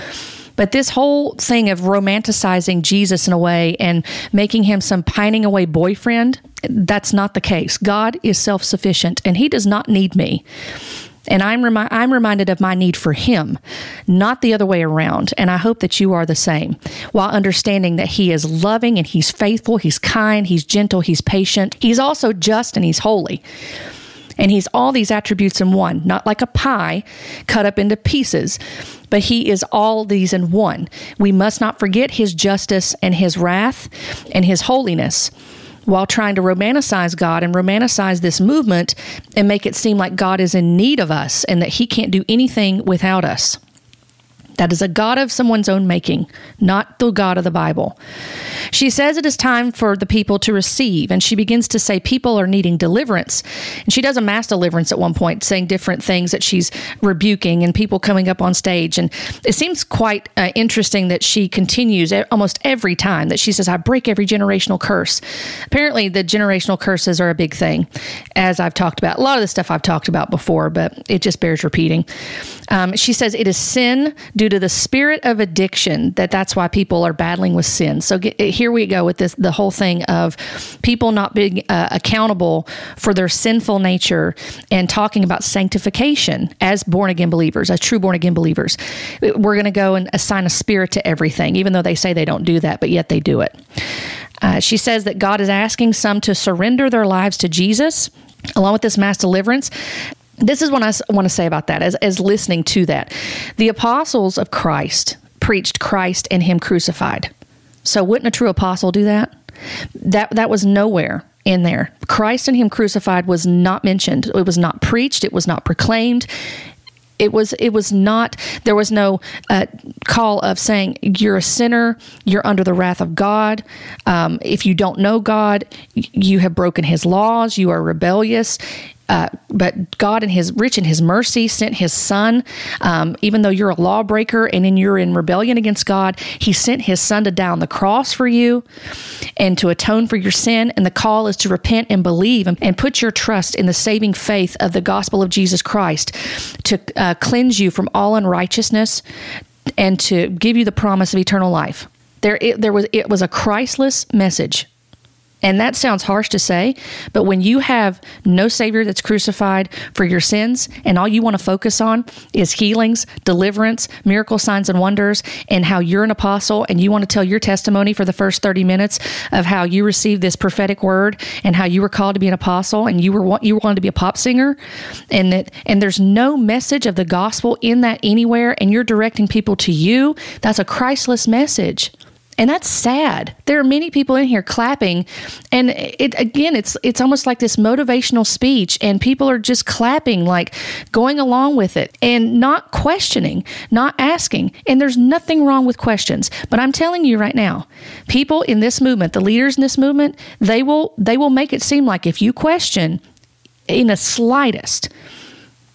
But this whole thing of romanticizing Jesus in a way and making him some pining away boyfriend, that's not the case. God is self sufficient and he does not need me. And I'm, remi- I'm reminded of my need for Him, not the other way around. And I hope that you are the same, while understanding that He is loving and He's faithful, He's kind, He's gentle, He's patient. He's also just and He's holy. And He's all these attributes in one, not like a pie cut up into pieces, but he is all these in one. We must not forget his justice and his wrath and his holiness while trying to romanticize God and romanticize this movement and make it seem like God is in need of us and that he can't do anything without us. That is a God of someone's own making, not the God of the Bible. She says it is time for the people to receive, and she begins to say people are needing deliverance. And she does a mass deliverance at one point, saying different things that she's rebuking and people coming up on stage. And it seems quite uh, interesting that she continues almost every time that she says, I break every generational curse. Apparently, the generational curses are a big thing, as I've talked about. A lot of the stuff I've talked about before, but it just bears repeating. Um, she says it is sin due to the spirit of addiction that that's why people are battling with sin. So get, here we go with this the whole thing of people not being uh, accountable for their sinful nature and talking about sanctification as born again believers, as true born again believers. We're going to go and assign a spirit to everything, even though they say they don't do that, but yet they do it. Uh, she says that God is asking some to surrender their lives to Jesus along with this mass deliverance this is what I want to say about that as, as listening to that. The apostles of Christ preached Christ and Him crucified. So wouldn't a true apostle do that? That that was nowhere in there. Christ and Him crucified was not mentioned. It was not preached. It was not proclaimed. It was it was not there was no uh, call of saying you're a sinner you're under the wrath of God um, if you don't know God you have broken His laws you are rebellious uh, but God, in His rich in His mercy, sent His Son. Um, even though you're a lawbreaker and in, you're in rebellion against God, He sent His Son to die on the cross for you and to atone for your sin. And the call is to repent and believe and, and put your trust in the saving faith of the gospel of Jesus Christ to uh, cleanse you from all unrighteousness and to give you the promise of eternal life. There, it, there was it was a Christless message and that sounds harsh to say, but when you have no Savior that's crucified for your sins, and all you want to focus on is healings, deliverance, miracle signs and wonders, and how you're an apostle, and you want to tell your testimony for the first 30 minutes of how you received this prophetic word and how you were called to be an apostle and you were you wanted to be a pop singer, and that and there's no message of the gospel in that anywhere, and you're directing people to you, that's a Christless message. And that's sad. There are many people in here clapping and it again it's it's almost like this motivational speech and people are just clapping like going along with it and not questioning, not asking. And there's nothing wrong with questions, but I'm telling you right now, people in this movement, the leaders in this movement, they will they will make it seem like if you question in the slightest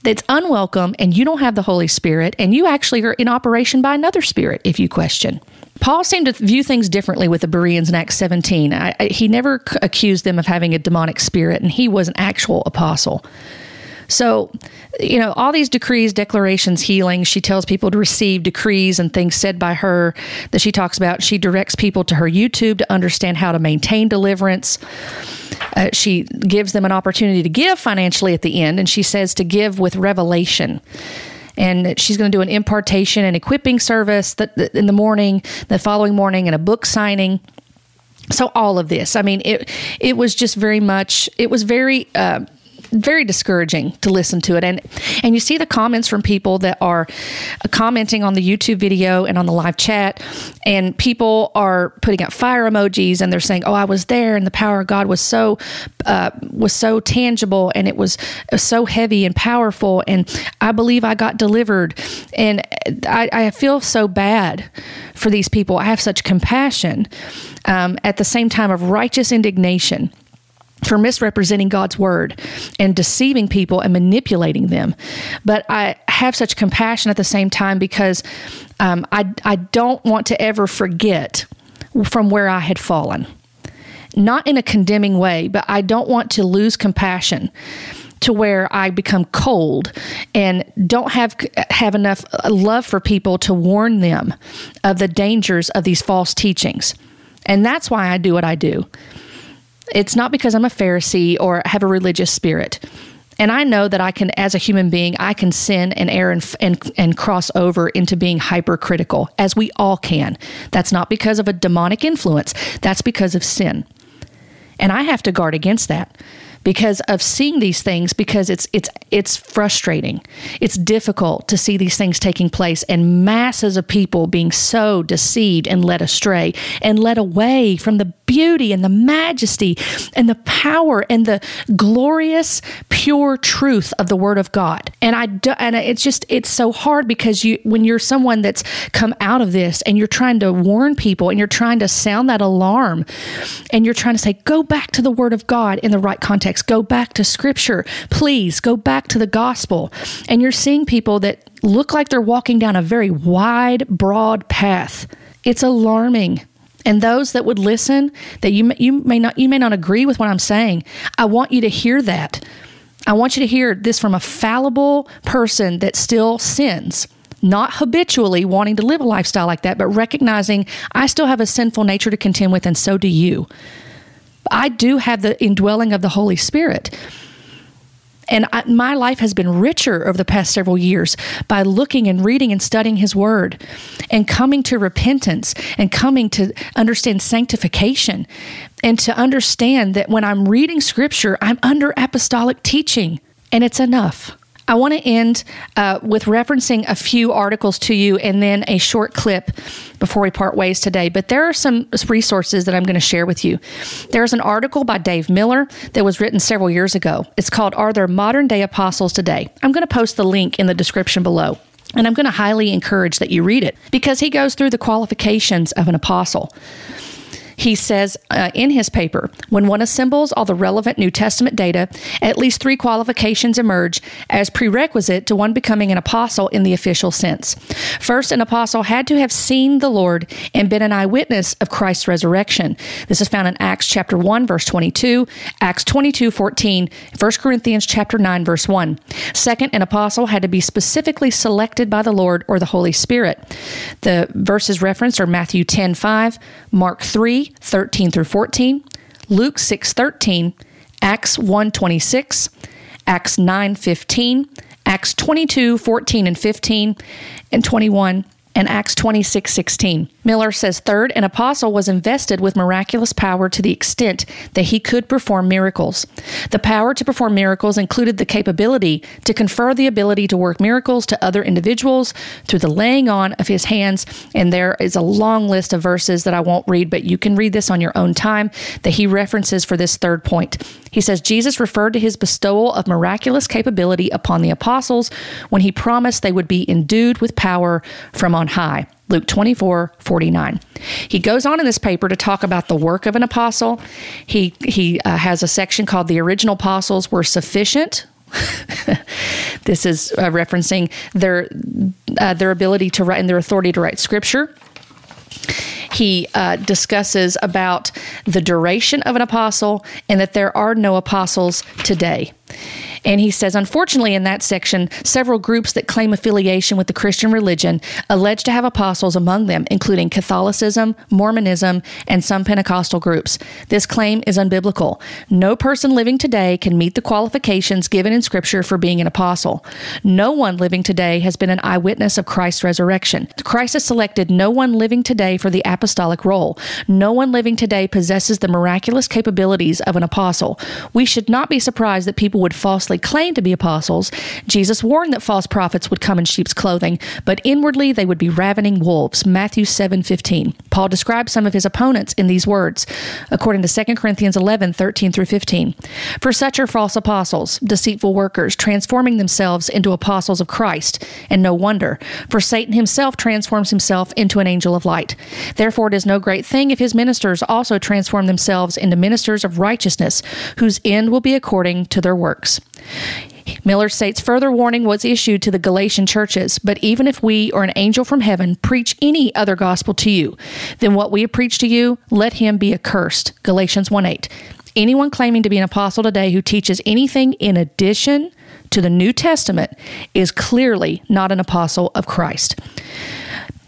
that's unwelcome and you don't have the Holy Spirit and you actually are in operation by another spirit if you question. Paul seemed to view things differently with the Bereans in Acts 17. I, I, he never c- accused them of having a demonic spirit, and he was an actual apostle. So, you know, all these decrees, declarations, healings, she tells people to receive decrees and things said by her that she talks about. She directs people to her YouTube to understand how to maintain deliverance. Uh, she gives them an opportunity to give financially at the end, and she says to give with revelation and she's going to do an impartation and equipping service that, in the morning, the following morning, and a book signing. So all of this i mean it it was just very much it was very uh, very discouraging to listen to it. And and you see the comments from people that are commenting on the YouTube video and on the live chat. And people are putting up fire emojis and they're saying oh I was there and the power of God was so uh, was so tangible and it was so heavy and powerful and I believe I got delivered. And I, I feel so bad for these people. I have such compassion um, at the same time of righteous indignation for misrepresenting God's word and deceiving people and manipulating them. But I have such compassion at the same time because um, I, I don't want to ever forget from where I had fallen. Not in a condemning way, but I don't want to lose compassion to where I become cold and don't have have enough love for people to warn them of the dangers of these false teachings. And that's why I do what I do. It's not because I'm a Pharisee or have a religious spirit. And I know that I can, as a human being, I can sin and err and, and, and cross over into being hypercritical, as we all can. That's not because of a demonic influence, that's because of sin. And I have to guard against that because of seeing these things because it's it's it's frustrating. It's difficult to see these things taking place and masses of people being so deceived and led astray and led away from the beauty and the majesty and the power and the glorious pure truth of the word of God. And I do, and it's just it's so hard because you when you're someone that's come out of this and you're trying to warn people and you're trying to sound that alarm and you're trying to say go back to the word of God in the right context. Go back to scripture. Please go back to the gospel. And you're seeing people that look like they're walking down a very wide, broad path. It's alarming. And those that would listen, that you you may not you may not agree with what I'm saying. I want you to hear that. I want you to hear this from a fallible person that still sins not habitually wanting to live a lifestyle like that, but recognizing I still have a sinful nature to contend with, and so do you. I do have the indwelling of the Holy Spirit. And I, my life has been richer over the past several years by looking and reading and studying His Word and coming to repentance and coming to understand sanctification and to understand that when I'm reading Scripture, I'm under apostolic teaching and it's enough. I want to end uh, with referencing a few articles to you and then a short clip before we part ways today. But there are some resources that I'm going to share with you. There's an article by Dave Miller that was written several years ago. It's called Are There Modern Day Apostles Today? I'm going to post the link in the description below. And I'm going to highly encourage that you read it because he goes through the qualifications of an apostle. He says uh, in his paper when one assembles all the relevant New Testament data, at least three qualifications emerge as prerequisite to one becoming an apostle in the official sense. First, an apostle had to have seen the Lord and been an eyewitness of Christ's resurrection. This is found in Acts chapter 1, verse 22, Acts 22, 14, 1 Corinthians chapter 9, verse 1. Second, an apostle had to be specifically selected by the Lord or the Holy Spirit. The verses referenced are Matthew 10, 5, Mark 3, 13 through 14, Luke 6 13, Acts 1 26, Acts 9 15, Acts 22 14 and 15, and 21 and Acts 26 16. Miller says, third, an apostle was invested with miraculous power to the extent that he could perform miracles. The power to perform miracles included the capability to confer the ability to work miracles to other individuals through the laying on of his hands. And there is a long list of verses that I won't read, but you can read this on your own time that he references for this third point. He says Jesus referred to his bestowal of miraculous capability upon the apostles when he promised they would be endued with power from on high. Luke 24, 49. He goes on in this paper to talk about the work of an apostle. He, he uh, has a section called The Original Apostles Were Sufficient. this is uh, referencing their, uh, their ability to write and their authority to write scripture. He uh, discusses about the duration of an apostle and that there are no apostles today. And he says, unfortunately, in that section, several groups that claim affiliation with the Christian religion allege to have apostles among them, including Catholicism, Mormonism, and some Pentecostal groups. This claim is unbiblical. No person living today can meet the qualifications given in Scripture for being an apostle. No one living today has been an eyewitness of Christ's resurrection. Christ has selected no one living today for the apostolic role. No one living today possesses the miraculous capabilities of an apostle. We should not be surprised that people would falsely claimed to be apostles, Jesus warned that false prophets would come in sheep's clothing, but inwardly they would be ravening wolves. Matthew 7:15. Paul describes some of his opponents in these words, according to 2 Corinthians 11, 13 through 15. For such are false apostles, deceitful workers, transforming themselves into apostles of Christ, and no wonder, for Satan himself transforms himself into an angel of light. Therefore it is no great thing if his ministers also transform themselves into ministers of righteousness, whose end will be according to their works. Miller states further warning was issued to the Galatian churches, but even if we or an angel from heaven preach any other gospel to you than what we have preached to you, let him be accursed. Galatians 1 8. Anyone claiming to be an apostle today who teaches anything in addition to the New Testament is clearly not an apostle of Christ.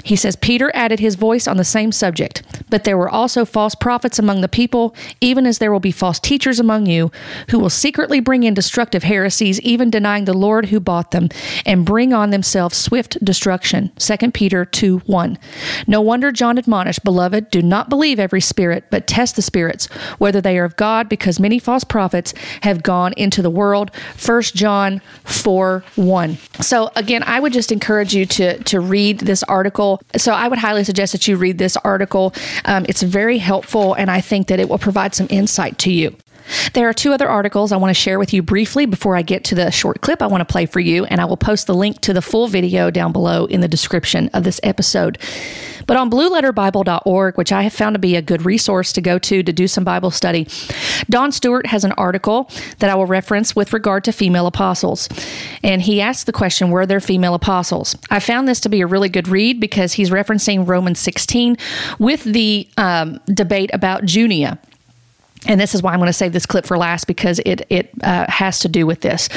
He says, Peter added his voice on the same subject. But there were also false prophets among the people, even as there will be false teachers among you, who will secretly bring in destructive heresies, even denying the Lord who bought them, and bring on themselves swift destruction. 2 Peter 2 1. No wonder John admonished, Beloved, do not believe every spirit, but test the spirits, whether they are of God, because many false prophets have gone into the world. 1 John 4 1. So, again, I would just encourage you to, to read this article. So, I would highly suggest that you read this article. Um, it's very helpful, and I think that it will provide some insight to you. There are two other articles I want to share with you briefly before I get to the short clip I want to play for you, and I will post the link to the full video down below in the description of this episode. But on blueletterbible.org, which I have found to be a good resource to go to to do some Bible study, Don Stewart has an article that I will reference with regard to female apostles. And he asks the question, Were there female apostles? I found this to be a really good read because he's referencing Romans 16 with the um, debate about Junia and this is why I'm going to save this clip for last because it it uh, has to do with this.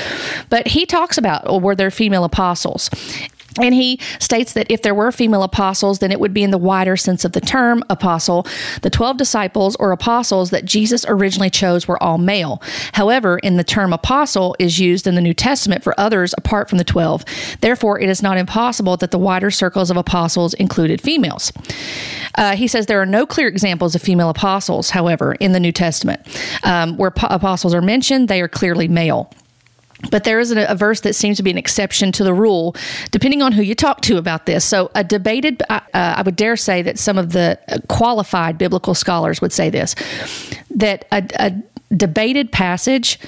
But he talks about were there female apostles, and he states that if there were female apostles, then it would be in the wider sense of the term apostle. The 12 disciples or apostles that Jesus originally chose were all male. However, in the term apostle is used in the New Testament for others apart from the 12. Therefore, it is not impossible that the wider circles of apostles included females. Uh, he says there are no clear examples of female apostles, however, in the New Testament. Um, where po- apostles are mentioned, they are clearly male. But there is a, a, verse that seems to be an exception to the rule, depending on who you talk to about this. So, a debated, uh, I would dare say that some of the qualified biblical scholars would say this that a, a debated passage,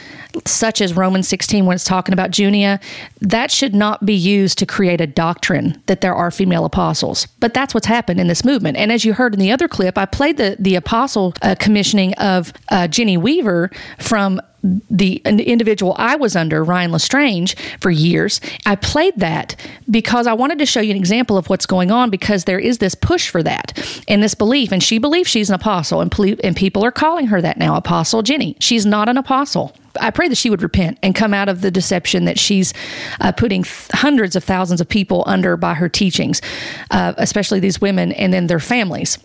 such as Romans 16, when it's talking about Junia, that should not be used to create a doctrine that there are female apostles. But that's what's happened in this movement. And as you heard in the other clip, I played the, the apostle uh, commissioning of uh, Jenny Weaver from the individual I was under, Ryan Lestrange, for years. I played that because I wanted to show you an example of what's going on because there is this push for that and this belief. And she believes she's an apostle, and, and people are calling her that now, Apostle Jenny. She's not an apostle. I pray that she would repent and come out of the deception that she's uh, putting th- hundreds of thousands of people under by her teachings, uh, especially these women and then their families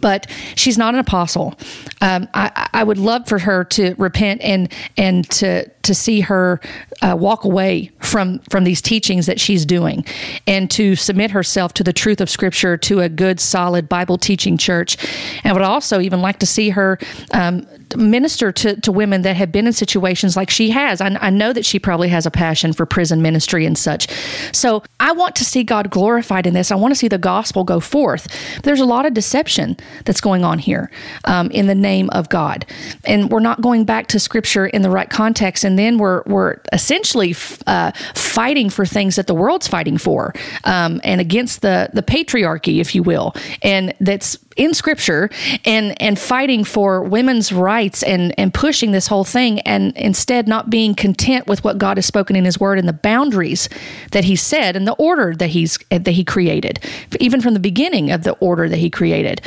but she's not an apostle. Um, I, I, would love for her to repent and and to to see her uh, walk away from from these teachings that she's doing, and to submit herself to the truth of Scripture to a good, solid Bible teaching church. And would also even like to see her um, minister to, to women that have been in situations like she has. I, I know that she probably has a passion for prison ministry and such. So I want to see God glorified in this. I want to see the gospel go forth. There's a lot of deception that's going on here um, in the name of God, and we're not going back to Scripture in the right context. And then we're we're essentially uh, fighting for things that the world's fighting for, um, and against the the patriarchy, if you will, and that's in scripture and and fighting for women's rights and and pushing this whole thing and instead not being content with what God has spoken in his word and the boundaries that he said and the order that he's that he created even from the beginning of the order that he created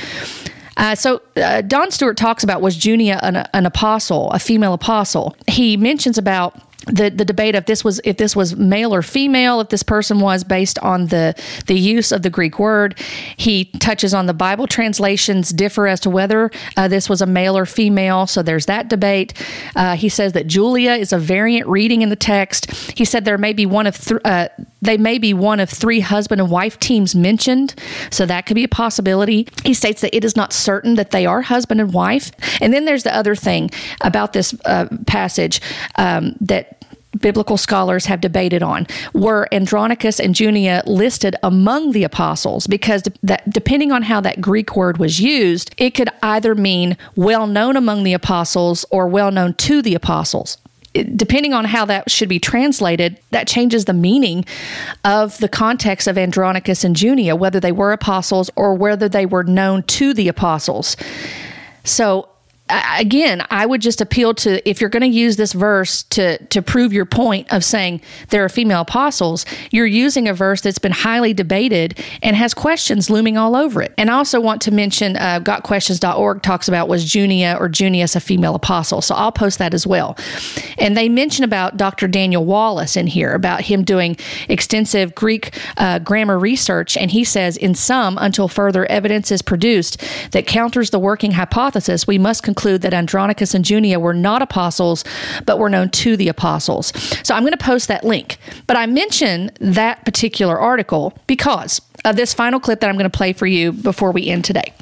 uh, so uh, Don Stewart talks about was Junia an, an apostle, a female apostle. He mentions about the the debate of this was if this was male or female, if this person was based on the the use of the Greek word. He touches on the Bible translations differ as to whether uh, this was a male or female. So there's that debate. Uh, he says that Julia is a variant reading in the text. He said there may be one of th- uh, they may be one of three husband and wife teams mentioned, so that could be a possibility. He states that it is not certain that they are husband and wife. And then there's the other thing about this uh, passage um, that biblical scholars have debated on. Were Andronicus and Junia listed among the apostles? Because that, depending on how that Greek word was used, it could either mean well known among the apostles or well known to the apostles. depending on how that should be translated, that changes the meaning of the context of Andronicus and Junia, whether they were apostles or whether they were known to the apostles. So again, I would just appeal to if you're going to use this verse to to prove your point of saying there are female apostles, you're using a verse that's been highly debated and has questions looming all over it. And I also want to mention uh, gotquestions.org talks about was Junia or Junius a female apostle. So I'll post that as well. And they mention about Dr. Daniel Wallace in here about him doing extensive Greek uh, grammar research, and he says in some until further evidence is produced that counters the working hypothesis, we must conclude that Andronicus and Junia were not apostles, but were known to the apostles. So I'm going to post that link. But I mention that particular article because of this final clip that I'm going to play for you before we end today.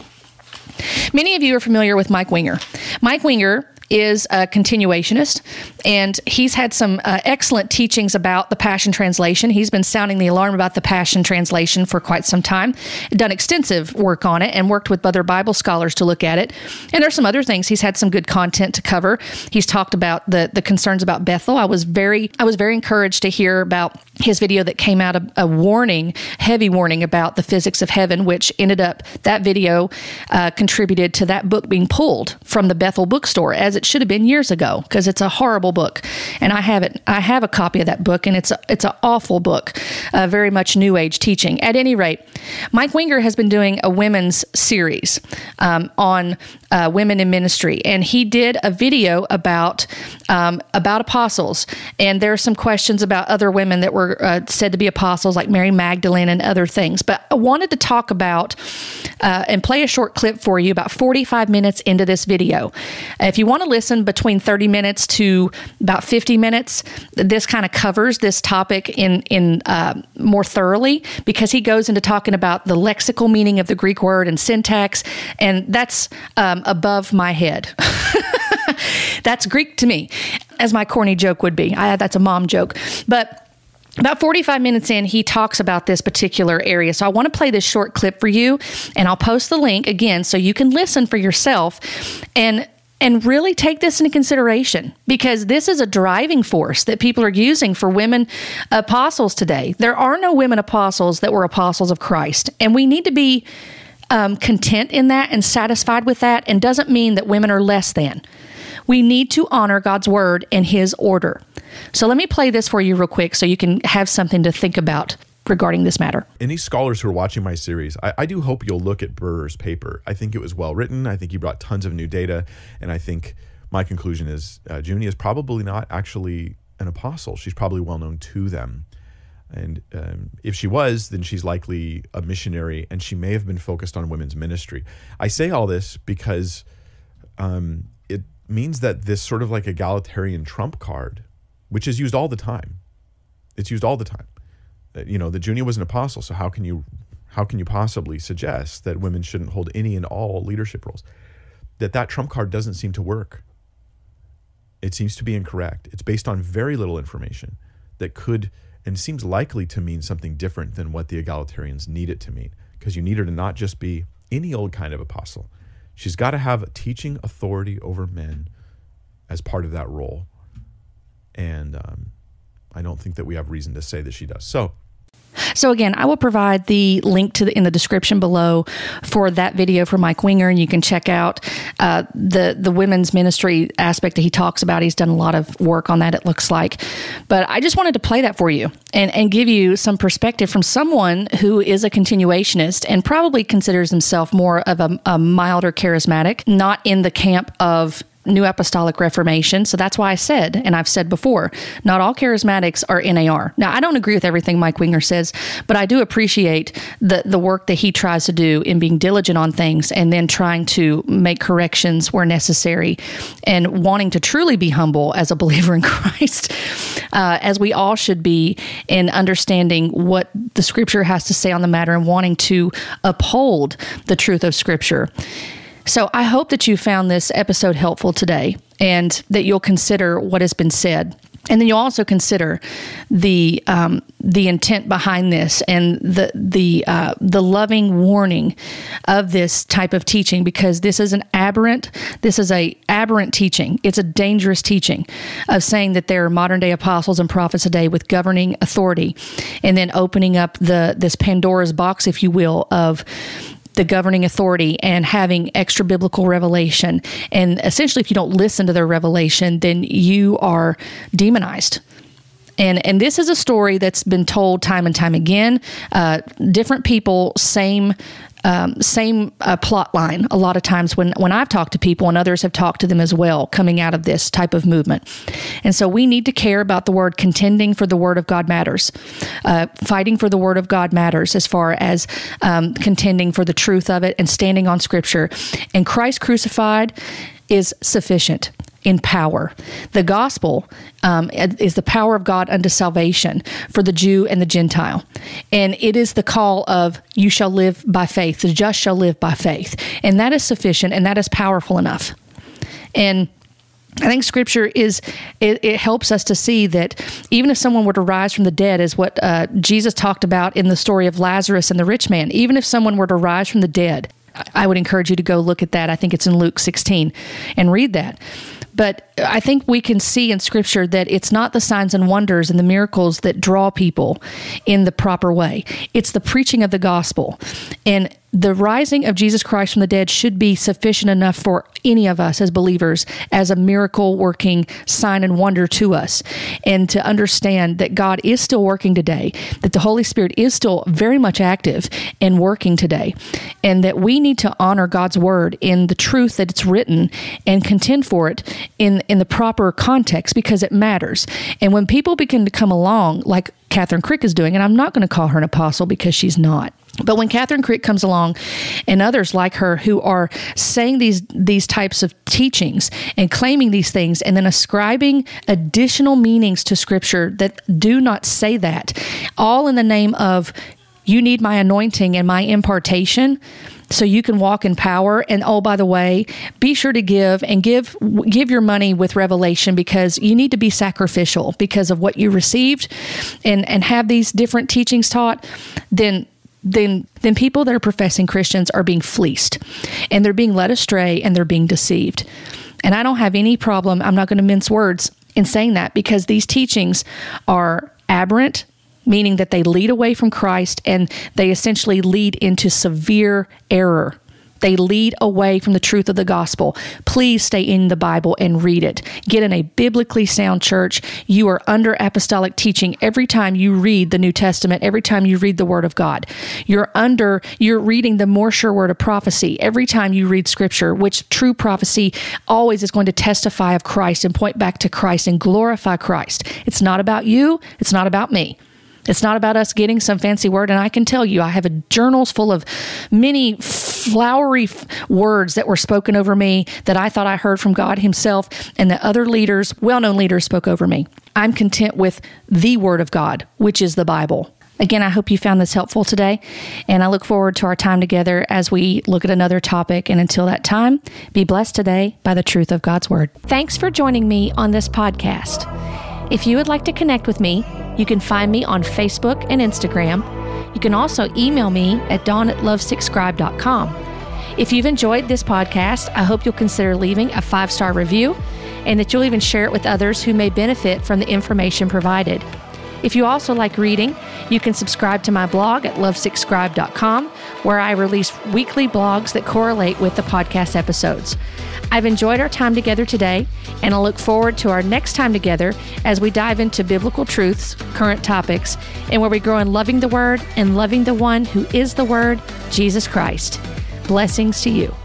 Many of you are familiar with Mike Winger. Mike Winger is a continuationist, and he's had some uh, excellent teachings about the Passion Translation. He's been sounding the alarm about the Passion Translation for quite some time, done extensive work on it, and worked with other Bible scholars to look at it. And there's some other things. He's had some good content to cover. He's talked about the the concerns about Bethel. I was very I was very encouraged to hear about his video that came out a, a warning, heavy warning about the physics of heaven, which ended up that video uh, contributed to that book being pulled from the Bethel bookstore as it should have been years ago because it's a horrible book, and I have it. I have a copy of that book, and it's a, it's an awful book, uh, very much New Age teaching. At any rate, Mike Winger has been doing a women's series um, on uh, women in ministry, and he did a video about um, about apostles, and there are some questions about other women that were uh, said to be apostles, like Mary Magdalene and other things. But I wanted to talk about uh, and play a short clip for you about 45 minutes into this video. If you want to listen between 30 minutes to about 50 minutes, this kind of covers this topic in in uh, more thoroughly because he goes into talking about the lexical meaning of the Greek word and syntax, and that's um, above my head. that's Greek to me, as my corny joke would be. I, that's a mom joke, but about 45 minutes in, he talks about this particular area. So I want to play this short clip for you, and I'll post the link again so you can listen for yourself and and really take this into consideration because this is a driving force that people are using for women apostles today. There are no women apostles that were apostles of Christ, and we need to be um, content in that and satisfied with that, and doesn't mean that women are less than. We need to honor God's word and His order. So let me play this for you real quick so you can have something to think about regarding this matter. Any scholars who are watching my series, I, I do hope you'll look at Burer's paper. I think it was well written. I think he brought tons of new data. And I think my conclusion is uh, Junia is probably not actually an apostle. She's probably well known to them. And um, if she was, then she's likely a missionary and she may have been focused on women's ministry. I say all this because um, it means that this sort of like egalitarian trump card, which is used all the time, it's used all the time you know, the Junia was an apostle, so how can you how can you possibly suggest that women shouldn't hold any and all leadership roles? That that trump card doesn't seem to work. It seems to be incorrect. It's based on very little information that could and seems likely to mean something different than what the egalitarians need it to mean. Because you need her to not just be any old kind of apostle. She's got to have a teaching authority over men as part of that role. And um, I don't think that we have reason to say that she does. So so again, I will provide the link to the, in the description below for that video for Mike Winger, and you can check out uh, the the women's ministry aspect that he talks about. He's done a lot of work on that. It looks like, but I just wanted to play that for you and and give you some perspective from someone who is a continuationist and probably considers himself more of a, a milder charismatic, not in the camp of New Apostolic Reformation. So that's why I said, and I've said before, not all charismatics are NAR. Now, I don't agree with everything Mike Winger says, but I do appreciate the, the work that he tries to do in being diligent on things and then trying to make corrections where necessary and wanting to truly be humble as a believer in Christ, uh, as we all should be in understanding what the scripture has to say on the matter and wanting to uphold the truth of scripture. So I hope that you found this episode helpful today and that you'll consider what has been said. And then you'll also consider the um, the intent behind this and the the uh, the loving warning of this type of teaching because this is an aberrant this is a aberrant teaching. It's a dangerous teaching of saying that there are modern day apostles and prophets today with governing authority, and then opening up the this Pandora's box, if you will, of the governing authority and having extra biblical revelation. And essentially, if you don't listen to their revelation, then you are demonized. And, and this is a story that's been told time and time again. Uh, different people, same um, same uh, plot line a lot of times when, when I've talked to people and others have talked to them as well coming out of this type of movement. And so we need to care about the word contending for the word of God matters. Uh, fighting for the word of God matters as far as um, contending for the truth of it and standing on scripture. And Christ crucified is sufficient in power. The gospel um, is the power of God unto salvation for the Jew and the Gentile. And it is the call of you shall live by faith, the just shall live by faith. And that is sufficient and that is powerful enough. And I think scripture is, it, it, helps us to see that even if someone were to rise from the dead, is what uh, Jesus talked about in the story of Lazarus and the rich man, even if someone were to rise from the dead, I would encourage you to go look at that. I think it's in Luke 16 and read that. But I think we can see in scripture that it's not the signs and wonders and the miracles that draw people in the proper way. It's the preaching of the gospel. And the rising of Jesus Christ from the dead should be sufficient enough for any of us as believers as a miracle working sign and wonder to us. And to understand that God is still working today, that the Holy Spirit is still very much active and working today, and that we need to honor God's word in the truth that it's written and contend for it in, in the proper context because it matters. And when people begin to come along, like Kathryn Krick is doing, and I'm not going to call her an apostle because she's not. But when Kathryn Krick comes along and others like her who are saying these these types of teachings and claiming these things and then ascribing additional meanings to scripture that do not say that, all in the name of you need my anointing and my impartation so you can walk in power. And oh by the way be sure to give and give give your money with revelation because you need to be sacrificial because of what you received and and have these different teachings taught then then then people that are professing Christians are being fleeced and they're being led astray and they're being deceived. And I don't have any problem, I'm not going to mince words in saying that because these teachings are aberrant, meaning that they lead away from Christ and they essentially lead into severe error. They lead away from the truth of the gospel. Please stay in the Bible and read it. Get in a biblically sound church. You are under apostolic teaching every time you read the New Testament, every time you read the Word of God. You're under, you're reading the more sure word of prophecy every time you read Scripture, which true prophecy always is going to testify of Christ and point back to Christ and glorify Christ. It's not about you, it's not about me. It's not about us getting some fancy word. And I can tell you, I have a journals full of many flowery f- words that were spoken over me that I thought I heard from God Himself and that other leaders, well known leaders, spoke over me. I'm content with the Word of God, which is the Bible. Again, I hope you found this helpful today, and I look forward to our time together as we look at another topic. And until that time, be blessed today by the truth of God's Word. Thanks for joining me on this podcast. If you would like to connect with me, you can find me on Facebook and Instagram. You can also email me at dawn at lovesickscribe.com. If you've enjoyed this podcast, I hope you'll consider leaving a five star review and that you'll even share it with others who may benefit from the information provided. If you also like reading, you can subscribe to my blog at lovesickscribe.com, where I release weekly blogs that correlate with the podcast episodes. I've enjoyed our time together today, and I look forward to our next time together as we dive into biblical truths, current topics, and where we grow in loving the Word and loving the one who is the Word, Jesus Christ. Blessings to you.